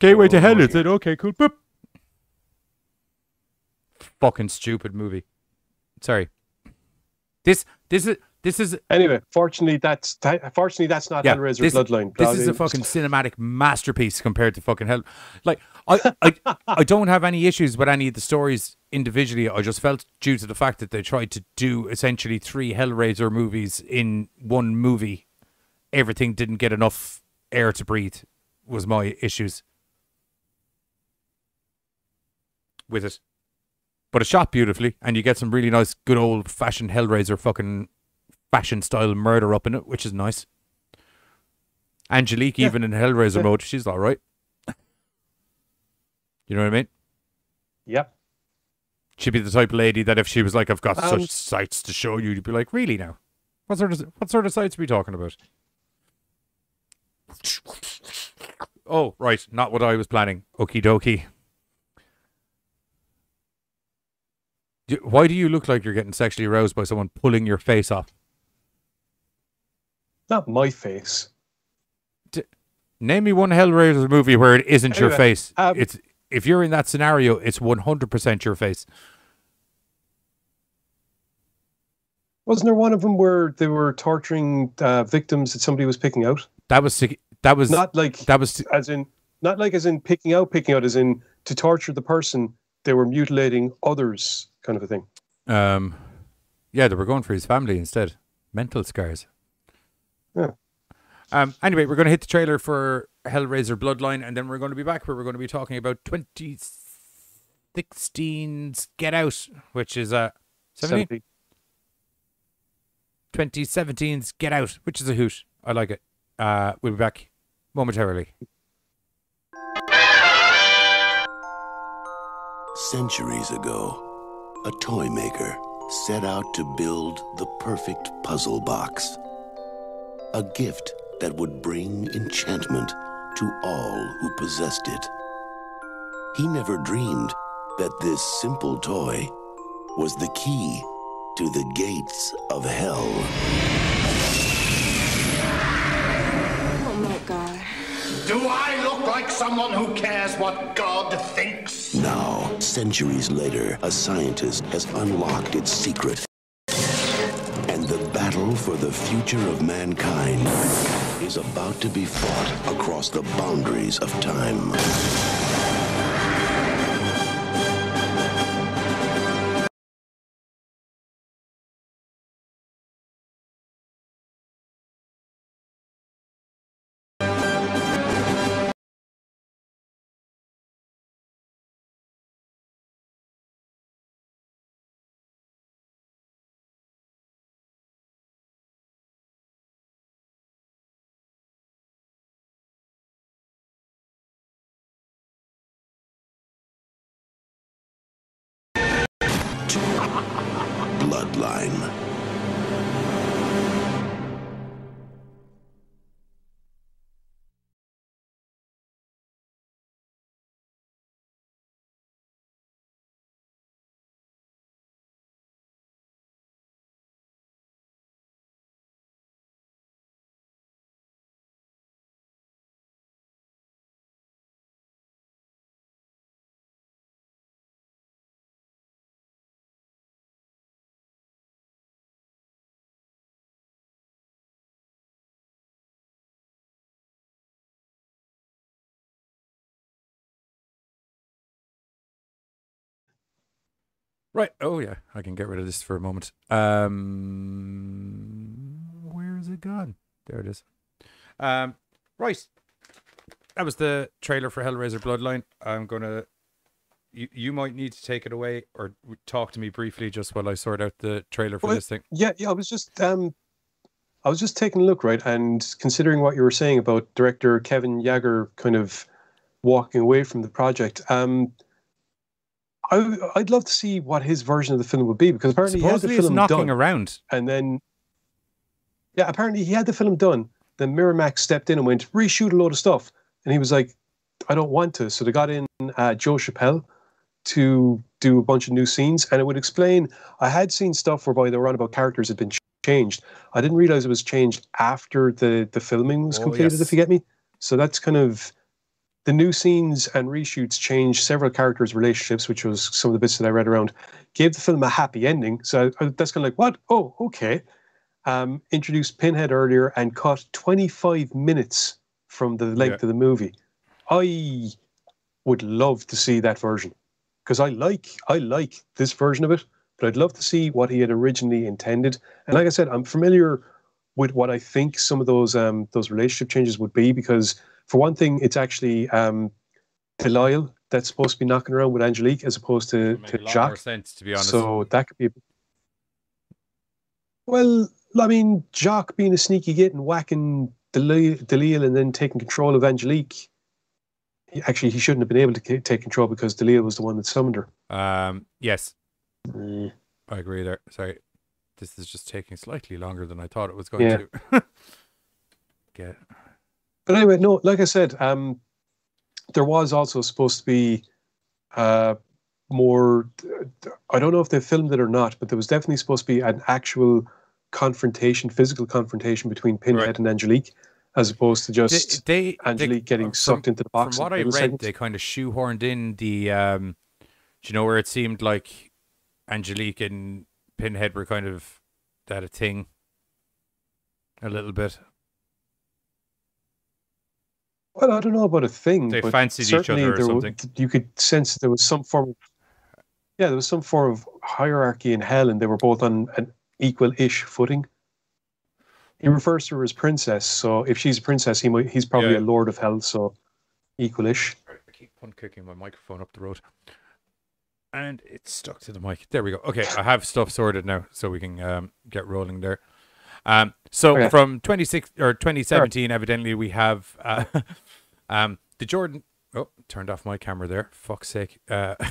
Gateway to hell, oh, is it? Okay, cool. Boop. Fucking stupid movie. Sorry. This, this is, this is, Anyway, fortunately, that's that, fortunately that's not yeah, Hellraiser this, Bloodline. This is a fucking cinematic masterpiece compared to fucking hell. Like I, I, I don't have any issues with any of the stories individually. I just felt due to the fact that they tried to do essentially three Hellraiser movies in one movie, everything didn't get enough air to breathe. Was my issues with it. But it's shot beautifully, and you get some really nice, good old fashioned Hellraiser fucking fashion style murder up in it, which is nice. Angelique, Yeah. even in Hellraiser Yeah. mode, she's all right. You know what I mean? Yep. She'd be the type of lady that if she was like, "I've got Um, such sights to show you," you'd be like, "Really now? What sort of what sort of sights are we talking about?" Oh, right, not what I was planning. Okie dokie. Why do you look like you're getting sexually aroused by someone pulling your face off? Not my face. Name me one Hellraiser movie where it isn't your face. um, it's if you're in that scenario, it's 100% your face. Wasn't there one of them where they were torturing uh, victims that somebody was picking out? That was that was not like that was as in not like as in picking out, picking out as in to torture the person. They were mutilating others, kind of a thing. Um, yeah, they were going for his family instead. Mental scars. Yeah. Um. Anyway, we're going to hit the trailer for Hellraiser Bloodline, and then we're going to be back where we're going to be talking about 2016's Get Out, which is uh 17? 2017's Get Out, which is a hoot. I like it. Uh, we'll be back momentarily. Centuries ago, a toy maker set out to build the perfect puzzle box. A gift that would bring enchantment to all who possessed it. He never dreamed that this simple toy was the key to the gates of hell. Oh my god. Do I look like someone who cares what God thinks? Now, centuries later, a scientist has unlocked its secret. And the battle for the future of mankind is about to be fought across the boundaries of time. Bloodline. Right. Oh yeah, I can get rid of this for a moment. Um, where is it gone? There it is. Um, right. That was the trailer for Hellraiser Bloodline. I'm gonna. You you might need to take it away or talk to me briefly just while I sort out the trailer for Well, this thing. Yeah, yeah. I was just um, I was just taking a look, right, and considering what you were saying about director Kevin Yagher kind of walking away from the project. Um, I I'd love to see what his version of the film would be because apparently he had the film knocking done, around. and then yeah, apparently he had the film done. Then Miramax stepped in and went reshoot a load of stuff, and he was like, I don't want to. So they got in uh, Joe Chappelle to do a bunch of new scenes, and it would explain. I had seen stuff whereby the were on about characters had been changed. I didn't realize it was changed after the the filming was Oh, completed. yes. If you get me, so that's kind of the new scenes and reshoots changed several characters' relationships, which was some of the bits that I read around. Gave the film a happy ending, so I- that's kind of like what? Oh, okay. Um, introduced Pinhead earlier and cut 25 minutes from the length Yeah. of the movie. I would love to see that version because I like I like this version of it, but I'd love to see what he had originally intended. And like I said, I'm familiar with what I think some of those um, those relationship changes would be because for one thing, it's actually um, Delisle that's supposed to be knocking around with Angelique as opposed to, Make to a Jacques. more sense, to be honest. So that could be. Well, I mean, Jacques being a sneaky git and whacking Delisle, Delisle and then taking control of Angelique. he- Actually, he shouldn't have been able to ca- take control because Delisle was the one that summoned her. Um, yes, Mm. I agree there. Sorry, this is just taking slightly longer than I thought it was going Yeah. to. Get But anyway, no, like I said, um, there was also supposed to be uh, more. I don't know if they filmed it or not, but there was definitely supposed to be an actual confrontation, physical confrontation between Pinhead Right. and Angelique, as opposed to just they, they Angelique getting from- sucked into the box. From what I read, middle they kind of shoehorned in the, um, do you know where it seemed like Angelique and Pinhead were kind of that a thing, a little bit. Well, I don't know about a thing. They fancied each other or something. you could sense there was some form of yeah, there was some form of hierarchy in hell, and they were both on an equal-ish footing. He refers to her as princess, so if she's a princess, he might he's probably Yeah. a lord of hell, so equal-ish. I keep on kicking my microphone up the road. And it's stuck to the mic. There we go. Okay, I have stuff sorted now, so we can um, get rolling there. Um, so Okay. from 26 or 2017, evidently we have uh, um, the Jordan. Oh, turned off my camera there. Fuck's sake. Uh,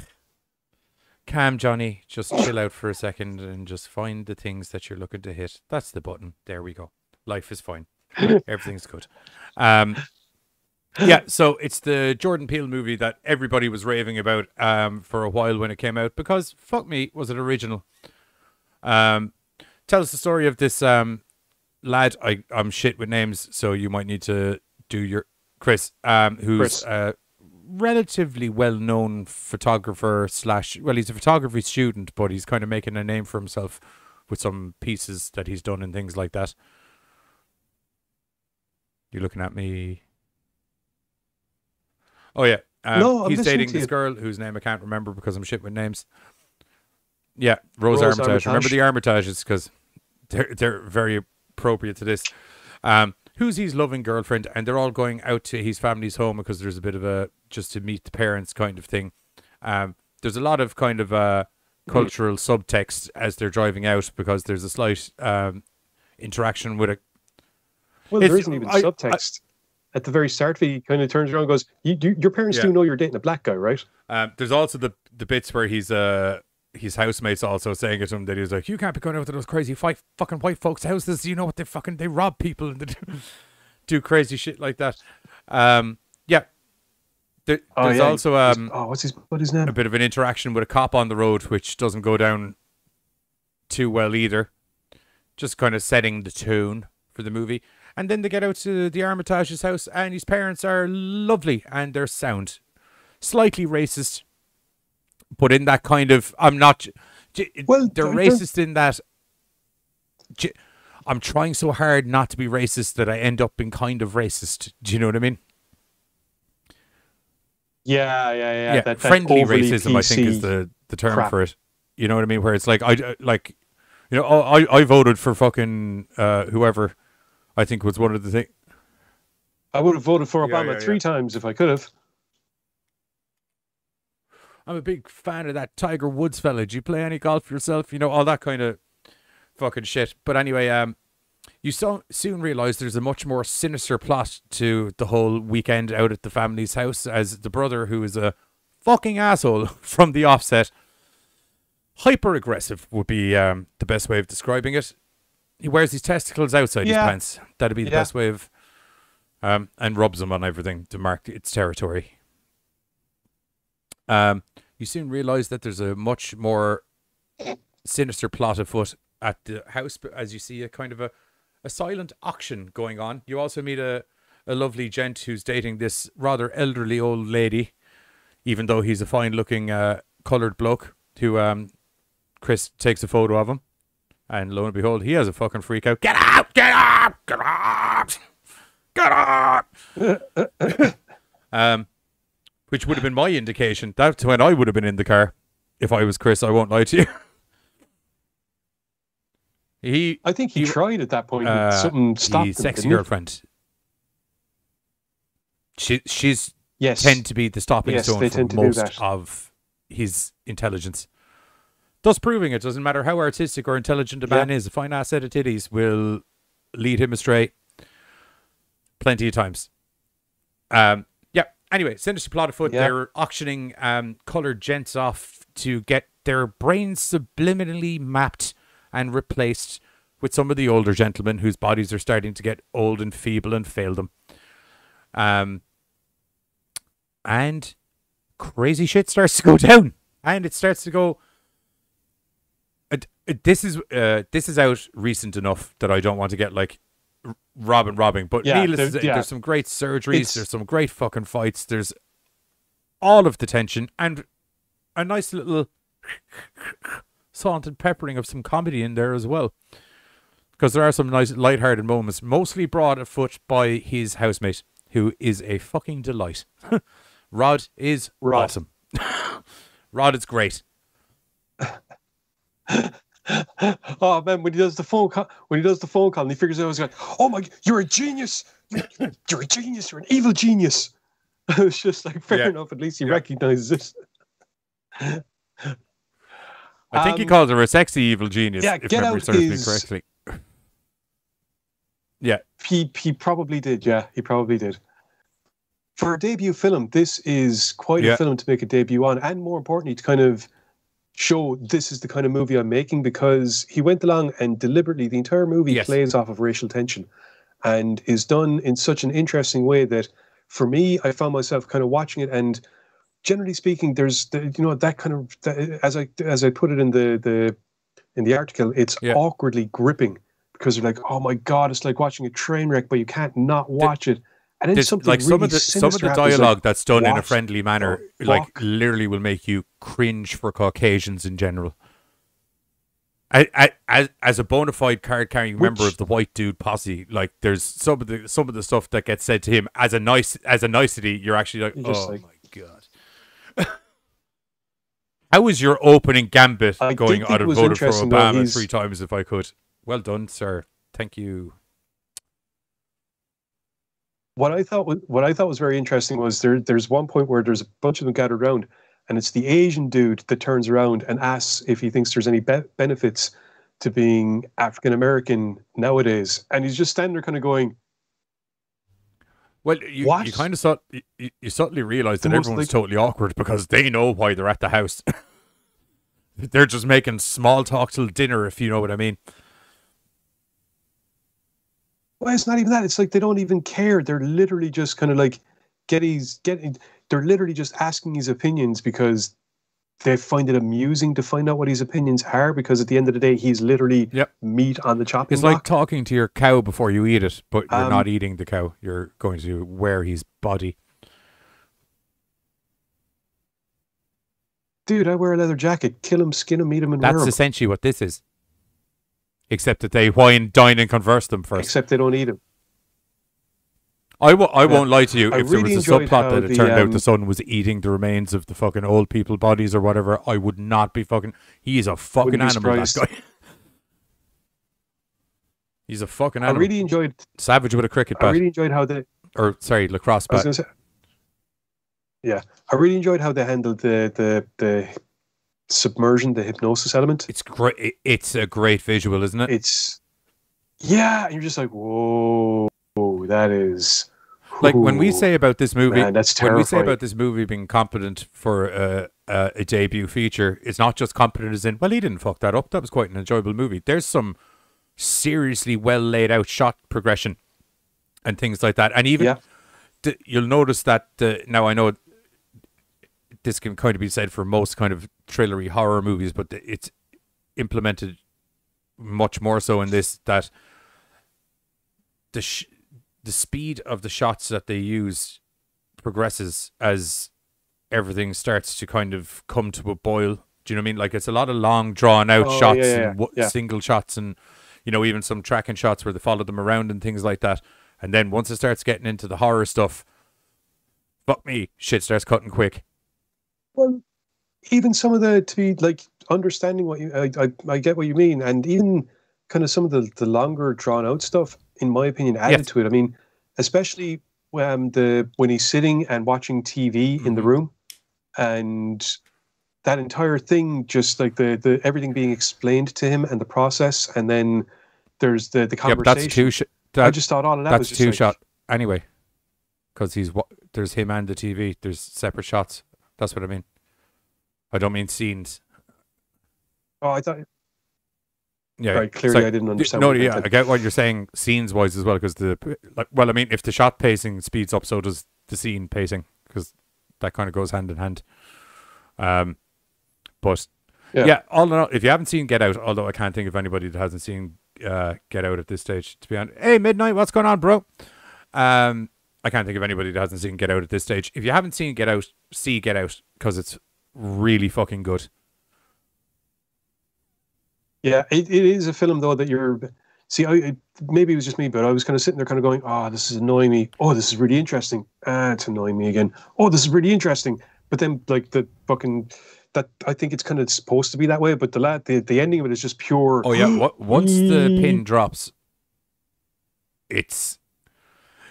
Cam, Johnny, just chill out for a second and just find the things that you're looking to hit. That's the button. There we go. Life is fine. Everything's good. Um, yeah, so it's the Jordan Peele movie that everybody was raving about um, for a while when it came out because fuck me, was it original? Um, tell us the story of this um, lad. I I'm shit with names, so you might need to do your Chris, um, who's Chris. a relatively well known photographer slash. Well, he's a photography student, but he's kind of making a name for himself with some pieces that he's done and things like that. You looking at me? Oh yeah, um, No, I'm he's dating this girl whose name I can't remember because I'm shit with names. Yeah, Rose, Rose Armitage. Remember the Armitages because they're they're very appropriate to this. Um, who's his loving girlfriend, and they're all going out to his family's home because there's a bit of a just to meet the parents kind of thing. Um, there's a lot of kind of uh, cultural subtext as they're driving out because there's a slight um, interaction with a Well, It's- there isn't even I- I- subtext. At the very start, he kind of turns around and goes, you, you, "Your parents Yeah. do know you're dating a black guy, right?" Um, there's also the the bits where he's uh his housemates also saying it to him that he was like, "You can't be going out to those crazy fight fucking white folks' houses. You know what they fucking they rob people and they do, crazy shit like that." Um, yeah. There, Oh, there's yeah, also um oh, what's his his name? a bit of an interaction with a cop on the road, which doesn't go down too well either. Just kind of setting the tone for the movie. And then they get out to the Armitage's house, and his parents are lovely and they're sound. Slightly racist, but in that kind of I'm not. j- Well, they're they're- racist in that. I'm trying so hard not to be racist that I end up being kind of racist. Do you know what I mean? Yeah, yeah, yeah. yeah, that- that friendly overly racism, I think, is the the term crap. for it. You know what I mean? Where it's like I I- like, you know, I I voted for fucking uh, whoever. I think was one of the things. I would have voted for Yeah, Obama yeah, three times if I could have. I'm a big fan of that Tiger Woods fella. Do you play any golf yourself? You know all that kind of fucking shit. But anyway, um, you so soon realize there's a much more sinister plot to the whole weekend out at the family's house, as the brother, who is a fucking asshole from the offset, hyper aggressive would be um, the best way of describing it. He wears his testicles outside Yeah. his pants. That'd be the Yeah. best way of, um, and rubs them on everything to mark its territory. Um, you soon realize that there's a much more sinister plot afoot at the house, but as you see a kind of a, a silent auction going on. You also meet a, a lovely gent who's dating this rather elderly old lady, even though he's a fine looking uh, coloured bloke who um, Chris takes a photo of him. And lo and behold, he has a fucking freak out. Get out! Get out! Get out! Get out! um, which would have been my indication. That's when I would have been in the car. If I was Chris, I won't lie to you. he, I think he, he- tried at that point. uh, something stopped the him, sexy girlfriend. She, she's Yes. tend to be the stopping Yes, stone for tend to do most of his intelligence. Thus proving it doesn't matter how artistic or intelligent a man is, a fine ass set of titties will lead him astray plenty of times. Um, yeah. Anyway, sinister plot afoot. Yeah. They're auctioning um, colored gents off to get their brains subliminally mapped and replaced with some of the older gentlemen whose bodies are starting to get old and feeble and fail them. Um, and crazy shit starts to go down. and it starts to go. it- This is uh, this is out recent enough that I don't want to get like r- robbing, robbing. But Yeah, needless to say, yeah. there's some great surgeries. It's- there's some great fucking fights. There's all of the tension and a nice little salt and peppering of some comedy in there as well. Because there are some nice light-hearted moments, mostly brought afoot by his housemate, who is a fucking delight. Rod is Rod. awesome. Rod is great. oh man, when he does the phone call, when he does the phone call, and he figures out, he's like, "Oh my, you're a genius! You're, you're a genius! You're an evil genius!" it's just like fair Yeah. enough. At least he recognizes it. I think he Um, calls her a sexy evil genius, yeah, if Get memory Out serves me is- correctly. Yeah, He he probably did. Yeah, he probably did. For a debut film, this is quite Yeah. a film to make a debut on, and more importantly, to kind of show this is the kind of movie I'm making because he went along and deliberately the entire movie Yes. plays off of racial tension, and is done in such an interesting way that for me, I found myself kind of watching it and. Generally speaking, there's the, you know that kind of that, as I as I put it in the the in the article, it's Yeah. awkwardly gripping because you're like, oh my god, it's like watching a train wreck, but you can't not watch it. And then There's- something like some really of the some of the happens, like, dialogue that's done in a friendly manner, like literally will make you cringe for Caucasians in general. I, I, as as a bona fide card carrying member of the white dude posse, like there's some of the some of the stuff that gets said to him as a nice as a nicety, you're actually like, You're oh like- my god. How was your opening gambit I going? I'd have voted for Obama three times if I could. Well done, sir. Thank you. What I thought was what I thought was very interesting was there there's one point where there's a bunch of them gathered around, and it's the Asian dude that turns around and asks if he thinks there's any be- benefits to being African American nowadays, and he's just standing there kind of going, Well, you, What? you kind of saw, you, you subtly realize that everyone's like- totally awkward because they know why they're at the house. they're just making small talk till dinner, if you know what I mean. Well, it's not even that. It's like they don't even care. They're literally just kind of like getting getting. They're literally just asking his opinions because they find it amusing to find out what his opinions are. Because at the end of the day, he's literally Yep. meat on the chopping It's block. like talking to your cow before you eat it, but you're Um, not eating the cow. You're going to wear his body. Dude, I wear a leather jacket. Kill him, skin him, eat him, and That's wear him. essentially what this is. Except that they wine, dine, and converse them first. Except they don't eat them. I w- I Yeah. won't lie to you. I if there really was a subplot that it the, turned out um, the son was eating the remains of the fucking old people bodies or whatever, I would not be fucking. He is a fucking animal. That guy. He's a fucking I really enjoyed. Savage with a cricket I really enjoyed how they. or sorry, lacrosse bat. say. Yeah, I really enjoyed how they handled the the the submersion, the hypnosis element. It's great. It's a great visual, isn't it? It's yeah, and you're just like, whoa, whoa that is like when we say about this movie, man, that's when we say about this movie being competent for uh, uh, a debut feature, it's not just competent as in, well, he didn't fuck that up. That was quite an enjoyable movie. There's some seriously well laid out shot progression and things like that, and even Yeah. th- you'll notice that uh, now I know this can kind of be said for most kind of thrillery horror movies, but it's implemented much more so in this that the sh- the speed of the shots that they use progresses as everything starts to kind of come to a boil. Do you know what I mean? Like it's a lot of long drawn out Oh, shots yeah, yeah, and w- yeah. single shots and you know even some tracking shots where they follow them around and things like that. And then once it starts getting into the horror stuff, fuck me, shit starts cutting quick. Well, even some of the to be like understanding what you I, I, I get what you mean, and even kind of some of the the longer drawn out stuff, in my opinion, added Yes. to it. I mean, especially when the when he's sitting and watching TV in the Mhm. room, and that entire thing, just like the the everything being explained to him and the process, and then there's the the conversation. that's two sh- I that- just thought all of that that's was two like, shot anyway, because he's what there's him and the TV. There's separate shots. That's what I mean. I don't mean scenes. Oh, I thought Yeah, Right, clearly I didn't understand No, yeah, I get what you're saying scenes wise as well because the like. Well, I mean, if the shot pacing speeds up, so does the scene pacing because that kind of goes hand in hand. Um, But Yeah. yeah. all in all, if you haven't seen Get Out, although I can't think of anybody that hasn't seen uh, Get Out at this stage, to be honest. Hey, Midnight, what's going on, bro? Um, I can't think of anybody that hasn't seen Get Out at this stage. If you haven't seen Get Out, see Get Out because it's really fucking good. Yeah, it, it is a film though that you're. See, I, I maybe it was just me, but I was kind of sitting there, kind of going, "Oh, this is annoying me. Oh, this is really interesting. Ah, it's annoying me again. Oh, this is really interesting." But then, like the fucking that, I think it's kind of supposed to be that way. But the lad, the, the ending of it is just pure. Oh yeah, what, once the pin drops, it's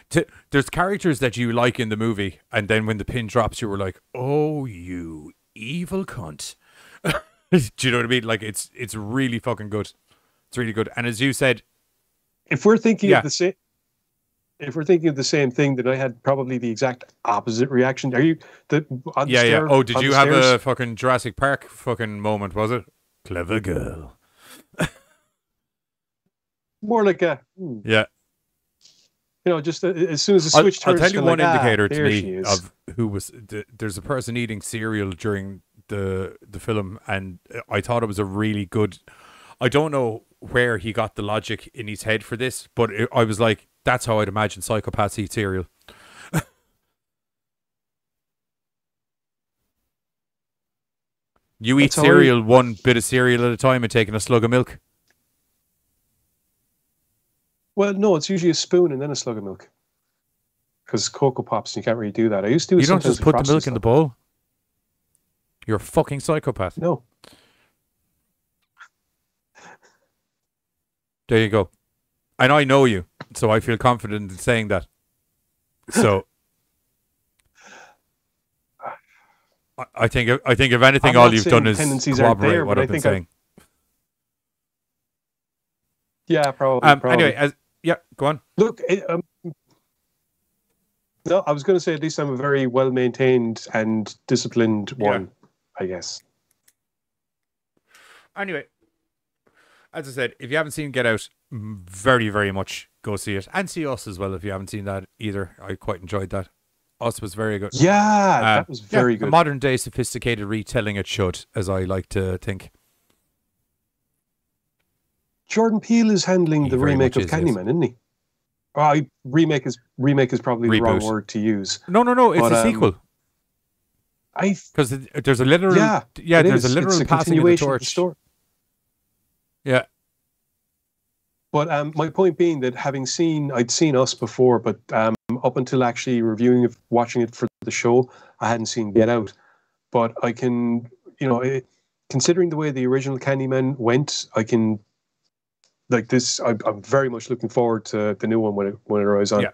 t- there's characters that you like in the movie, and then when the pin drops, you were like, "Oh, you evil cunt." Do you know what I mean? Like it's it's really fucking good. It's really good. And as you said, if we're thinking Yeah. of the same if we're thinking of the same thing then i had probably the exact opposite reaction are you the on the yeah, yeah. Oh, did you the have a fucking Jurassic Park fucking moment? Was it clever girl? more like a hmm, Yeah. You know just uh, as soon as the I'll, switch I'll turns tell it's you one like, ah, indicator to there she me of who was. th- There's a person eating cereal during the the film, and I thought it was a really good. I don't know where he got the logic in his head for this, but it, I was like, that's how I'd imagine psychopaths eat cereal. you eat That's I- cereal one bit of cereal at a time and taking a slug of milk. Well no it's usually a spoon and then a slug of milk because cocoa pops you can't really do that i used to You don't just put the milk in the bowl. You're a fucking psychopath. no There you go. And I know you, so I feel confident in saying that. So I- I think I think if anything, I'm all you've done is corroborate there, what I've been think I- saying. yeah probably, Um, probably. anyway, as yeah, go on. Look, it, um, no, I was going to say at least I'm a very well maintained and disciplined one, I guess. Anyway, as I said, if you haven't seen Get Out, very very much go see it, and see Us as well. If you haven't seen that either, I quite enjoyed that. Us was very good. Yeah, Uh, that was very A good. modern day sophisticated retelling it should, as I like to think. Jordan Peele is handling He the remake of is, yes. Candyman, isn't he? Oh, remake is remake is probably the wrong word to use. No, no, no. It's But, a um, sequel. I Because there's a literal yeah, yeah, there's is. a literal it's a passing of the continuation of the torch. story. Yeah, But um, my point being that having seen, I'd seen Us before, but um, up until actually reviewing it, watching it for the show, I hadn't seen Get Out. But I can, you know, it, considering the way the original Candyman went, I can, like this, I, I'm very much looking forward to the new one when it when it arrives on. Yeah.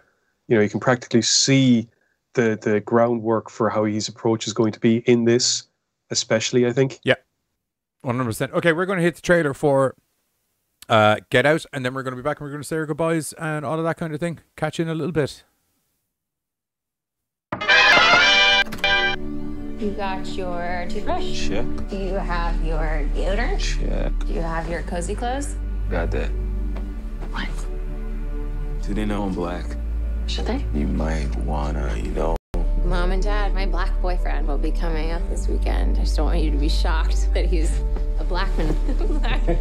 You know, you can practically see the the groundwork for how his approach is going to be in this, especially. I think. yeah, one hundred percent. Okay, we're going to hit the trailer for uh, Get Out, and then we're going to be back and we're going to say our goodbyes and all of that kind of thing. Catch you in a little bit. You got your toothbrush? Check. Do you have your deodorant? Check. Do you have your cozy clothes? Got that. What? Do they know I'm black? Should they? You might wanna, you know. Mom and Dad, my black boyfriend will be coming up this weekend. I just don't want you to be shocked that he's a black man.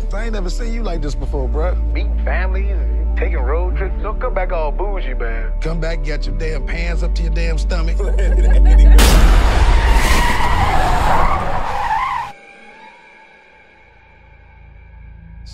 I ain't never seen you like this before, bruh. Meeting families, and taking road trips. Don't come back all bougie, man. Come back, get your damn pants up to your damn stomach.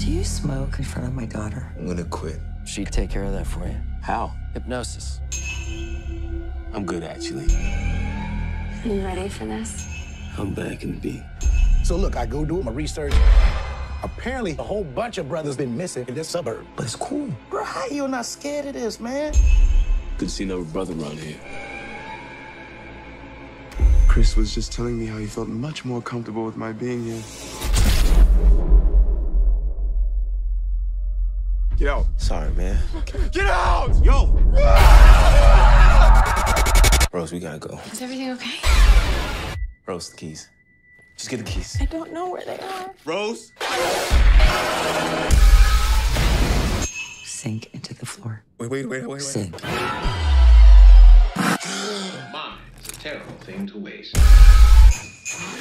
Do you smoke in front of my daughter? I'm gonna quit. She'd take care of that for you. How? Hypnosis. I'm good, actually. Are You ready for this? I'm back in the beat. so look, I go do my research. Apparently, a whole bunch of brothers been missing in this suburb. But it's cool. Bro, how you not scared of this, man? Couldn't see no brother around here. Chris was just telling me how he felt much more comfortable with my being here. Get out. Sorry, man. Get out! Yo! Rose, we gotta go. Is everything okay? Rose, the keys. Just get the keys. I don't know where they are. Rose? Sink into the floor. Wait, wait, wait, wait, wait. Sink. Mine is a terrible thing to waste.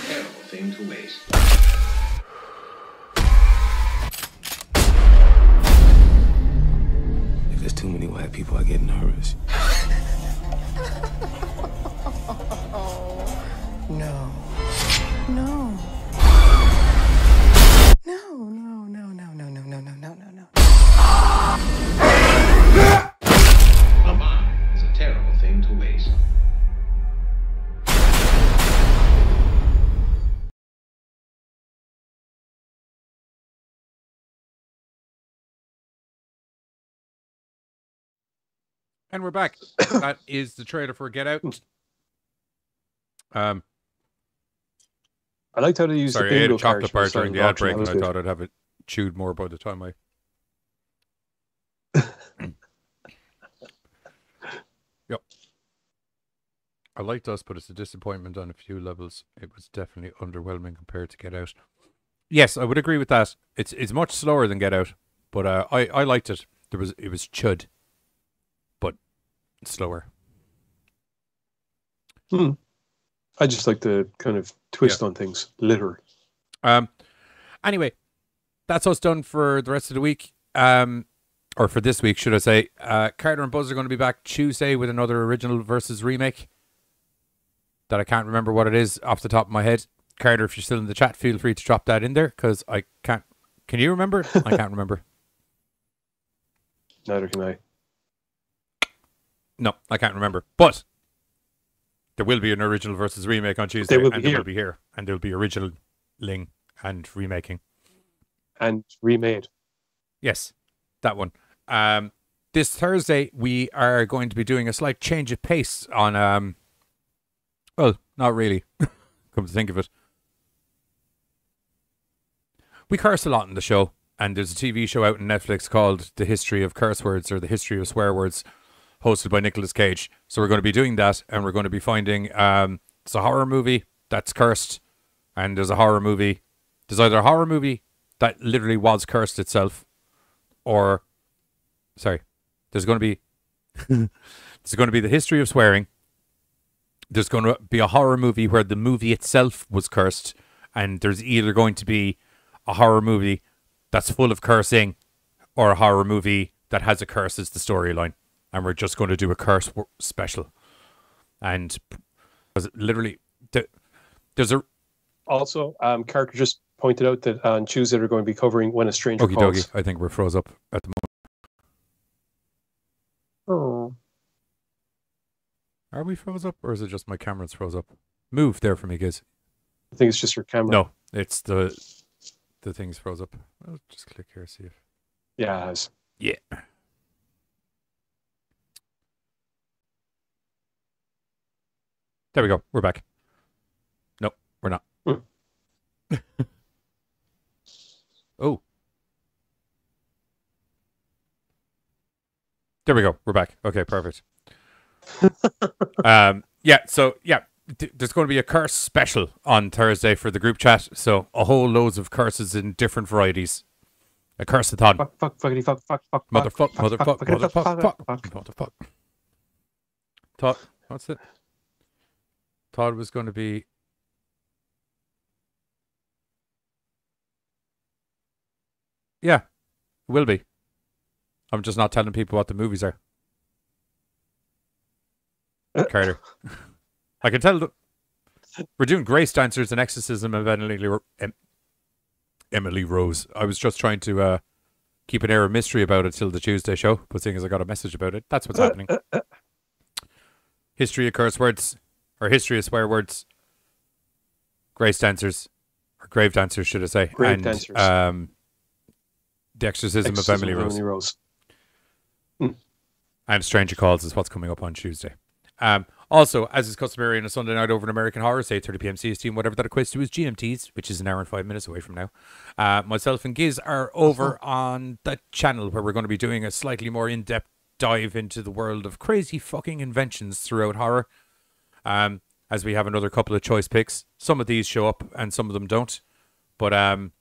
Terrible thing to waste. There's too many white people, I get nervous. And we're back. that is the trailer for Get Out. Um, I liked how they used sorry, the I ate bingo a chocolate bar during the ad break, and I thought I'd have it chewed more by the time I. yep. I liked us, but it's a disappointment on a few levels. It was definitely underwhelming compared to Get Out. Yes, I would agree with that. It's it's much slower than Get Out, but uh, I I liked it. There was it was chud, slower. Hmm. I just like the kind of twist on things, literally. Um. Anyway, that's us done for the rest of the week. Um, or for this week, should I say? Uh, Carter and Buzz are going to be back Tuesday with another original versus remake. That I can't remember what it is off the top of my head. Carter, if you're still in the chat, feel free to drop that in there because I can't. Can you remember? I can't remember. Neither can I. No, I can't remember. But there will be an original versus remake on Tuesday, will and be they here. will be here, and there will be original ling and remaking. And remade. Yes, that one. Um, this Thursday we are going to be doing a slight change of pace on. Um, well, not really. Come to think of it, we curse a lot in the show, and there's a TV show out on Netflix called "The History of Curse Words" or "The History of Swear Words," hosted by Nicolas Cage. So we're going to be doing that, and we're going to be finding um, it's a horror movie that's cursed, and there's a horror movie. There's either a horror movie that literally was cursed itself, or sorry, there's going to be there's going to be the history of swearing. There's going to be a horror movie where the movie itself was cursed, and there's either going to be a horror movie that's full of cursing, or a horror movie that has a curse as the storyline. And we're just going to do a curse special, and because literally, there's a Also, um, Carter just pointed out that on Tuesday they're going to be covering When a Stranger Okie Calls. dokie. I think we're froze up at the moment. Oh. Are we froze up, or is it just my camera's froze up? Move there for me, guys. I think it's just your camera. No, it's the the thing's froze up. I'll just click here, see if. Yeah, it has. Yeah. There we go. We're back. Nope, we're not. oh. There we go. We're back. Okay, perfect. um, yeah, so yeah, th- there's going to be a curse special on Thursday for the group chat. So a whole loads of curses in different varieties. A curse-a-thon. Fuck, fuck, fuckity, fuck, fuck, fuck, Motherfuck, fuck, fuck, motherfuck, fuck, fuck, motherfuck, fuck, fuck, fuck. motherfuck. What's it? Todd was going to be. Yeah, will be. I'm just not telling people what the movies are. Carter. I can tell. We're doing Grace Dancers and Exorcism of Emily, Emily Rose. I was just trying to uh, keep an air of mystery about it till the Tuesday show, but seeing as I got a message about it, that's what's happening. History of curse words, or history of swear words. Grace dancers, or grave dancers, should I say? Grave and, dancers. Um, the exorcism, Exorcism of Emily Rose. Emily Rose. And Stranger Calls is what's coming up on Tuesday. Um, Also, as is customary on a Sunday night over in American Horror, say 30 p.m. CST, and whatever that equates to is GMTs, which is an hour and five minutes away from now. Uh, myself and Giz are over on the channel where we're going to be doing a slightly more in depth dive into the world of crazy fucking inventions throughout horror. Um, as we have another couple of choice picks. Some of these show up and some of them don't. But um,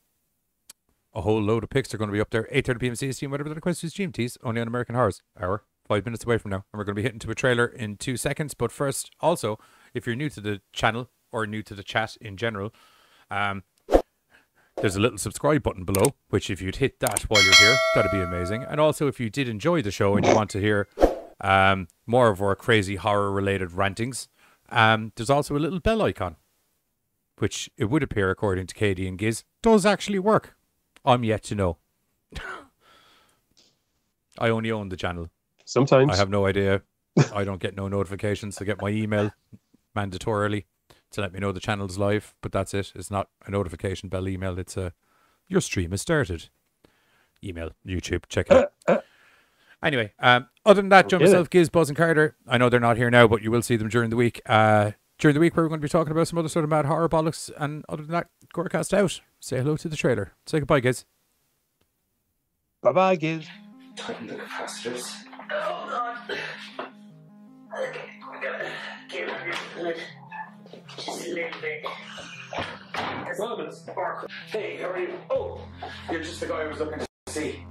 a whole load of picks are going to be up there. 8.30 p.m. CST whatever that equates to is GMTs, only on American Horrors. Hour five minutes away from now. And we're going to be hitting to a trailer in two seconds. But first, also, if you're new to the channel or new to the chat in general, um, there's a little subscribe button below, which if you'd hit that while you're here, that'd be amazing. And also, if you did enjoy the show and you want to hear um, more of our crazy horror related rantings, um, there's also a little bell icon, which it would appear, according to Katie and Giz, does actually work. I'm yet to know. I only own the channel. Sometimes I have no idea. I don't get no notifications to get my email mandatorily to let me know the channel's live, but that's it. It's not a notification bell email. It's a your stream has started. Email, YouTube, check it out. Anyway, um, other than that, Joe, Get it. myself, Giz, Buzz, and Carter. I know they're not here now, but you will see them during the week. Uh, during the week, we're going to be talking about some other sort of mad horror bollocks. And other than that, Gorecast out. Say hello to the trailer. Say goodbye, Giz. Bye bye, Giz. Tighten the capacitors. Hold on. Okay, we gotta get rid of the hood. Just a little bit. Hey, how are you? Oh, you're just the guy I was looking to see.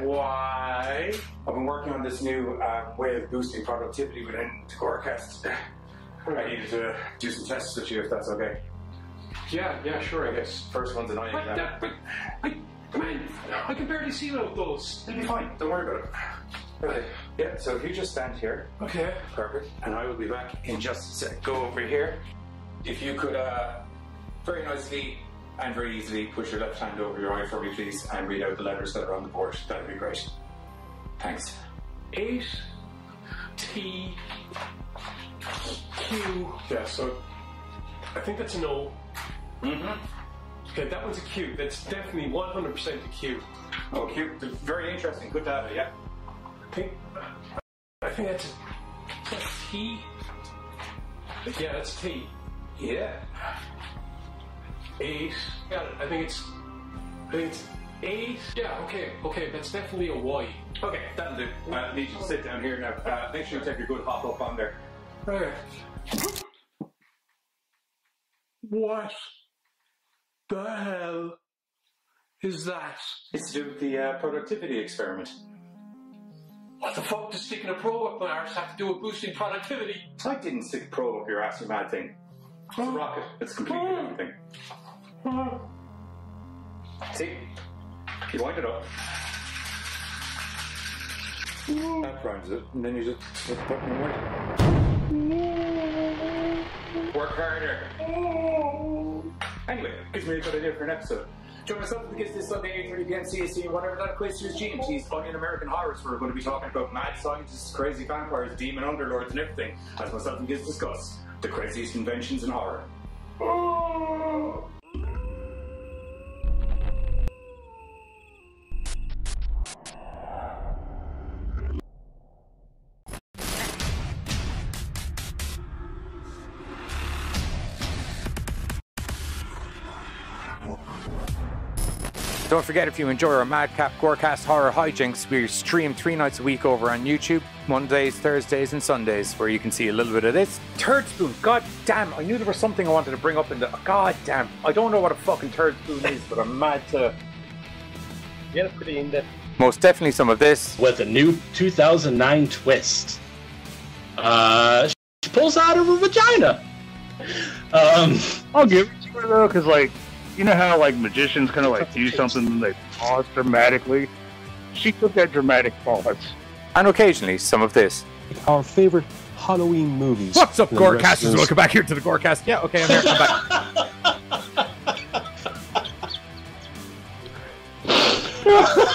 Why? I've been working on this new uh, way of boosting productivity within Gorecast. I needed to do some tests with you, if that's okay. Yeah, yeah, sure, I guess. First one's an eye But, that, but I, man, I can barely see those. It'll be fine. Don't worry about it. Okay. Yeah. So if you just stand here. Okay. Perfect. And I will be back in just a sec. Go over here. If you could, uh, very nicely and very easily push your left hand over your eye for me, please, and read out the letters that are on the board. That'd be great. Thanks. Eight T Q. Yeah, so I think that's an O. Mm-hmm. Okay, that one's a Q. That's definitely 100% a Q. Oh, cute. Very interesting. Good data. Yeah. I think, I think that's a that's T. Yeah, that's T. Yeah. Eight. Got it. I think it's. I think it's eight. Yeah. Okay. Okay. That's definitely a Y. Okay, that'll do. Uh, I need you to sit down here now. Uh, make sure you take a good hop up on there. Okay. What the hell is that? It's to do with the uh, productivity experiment. What the fuck does sticking a probe up my arse have to do with boosting productivity? I didn't stick a probe up your ass, you mad thing. It's a rocket. It's completely different thing. See? You wind it up. That primes it, and then you just button and wait. Work harder. Anyway, gives me a good idea for an episode. Join myself Giz this Sunday, 8.30 p.m. And whatever that to is GMT's Funny and American Horrors, we're going to be talking about mad scientists, crazy vampires, demon underlords, and everything, as myself and Giz discuss the craziest inventions in horror. Don't forget if you enjoy our Madcap Gorecast horror hijinks, we stream three nights a week over on YouTube, Mondays, Thursdays, and Sundays, where you can see a little bit of this. Third spoon, god damn, I knew there was something I wanted to bring up in the. God damn, I don't know what a fucking third spoon is, but I'm mad to. Yeah, pretty in depth. Most definitely some of this. With a new 2009 twist. Uh, she pulls out of her vagina. Um, I'll give it to her though, because like, you know how like magicians kind of like do something and they pause dramatically. She took that dramatic pause. And occasionally some of this. Our favorite Halloween movies. What's up, Gorecasters? Welcome back here to the Gorecast. Yeah, okay, I'm here. I'm back.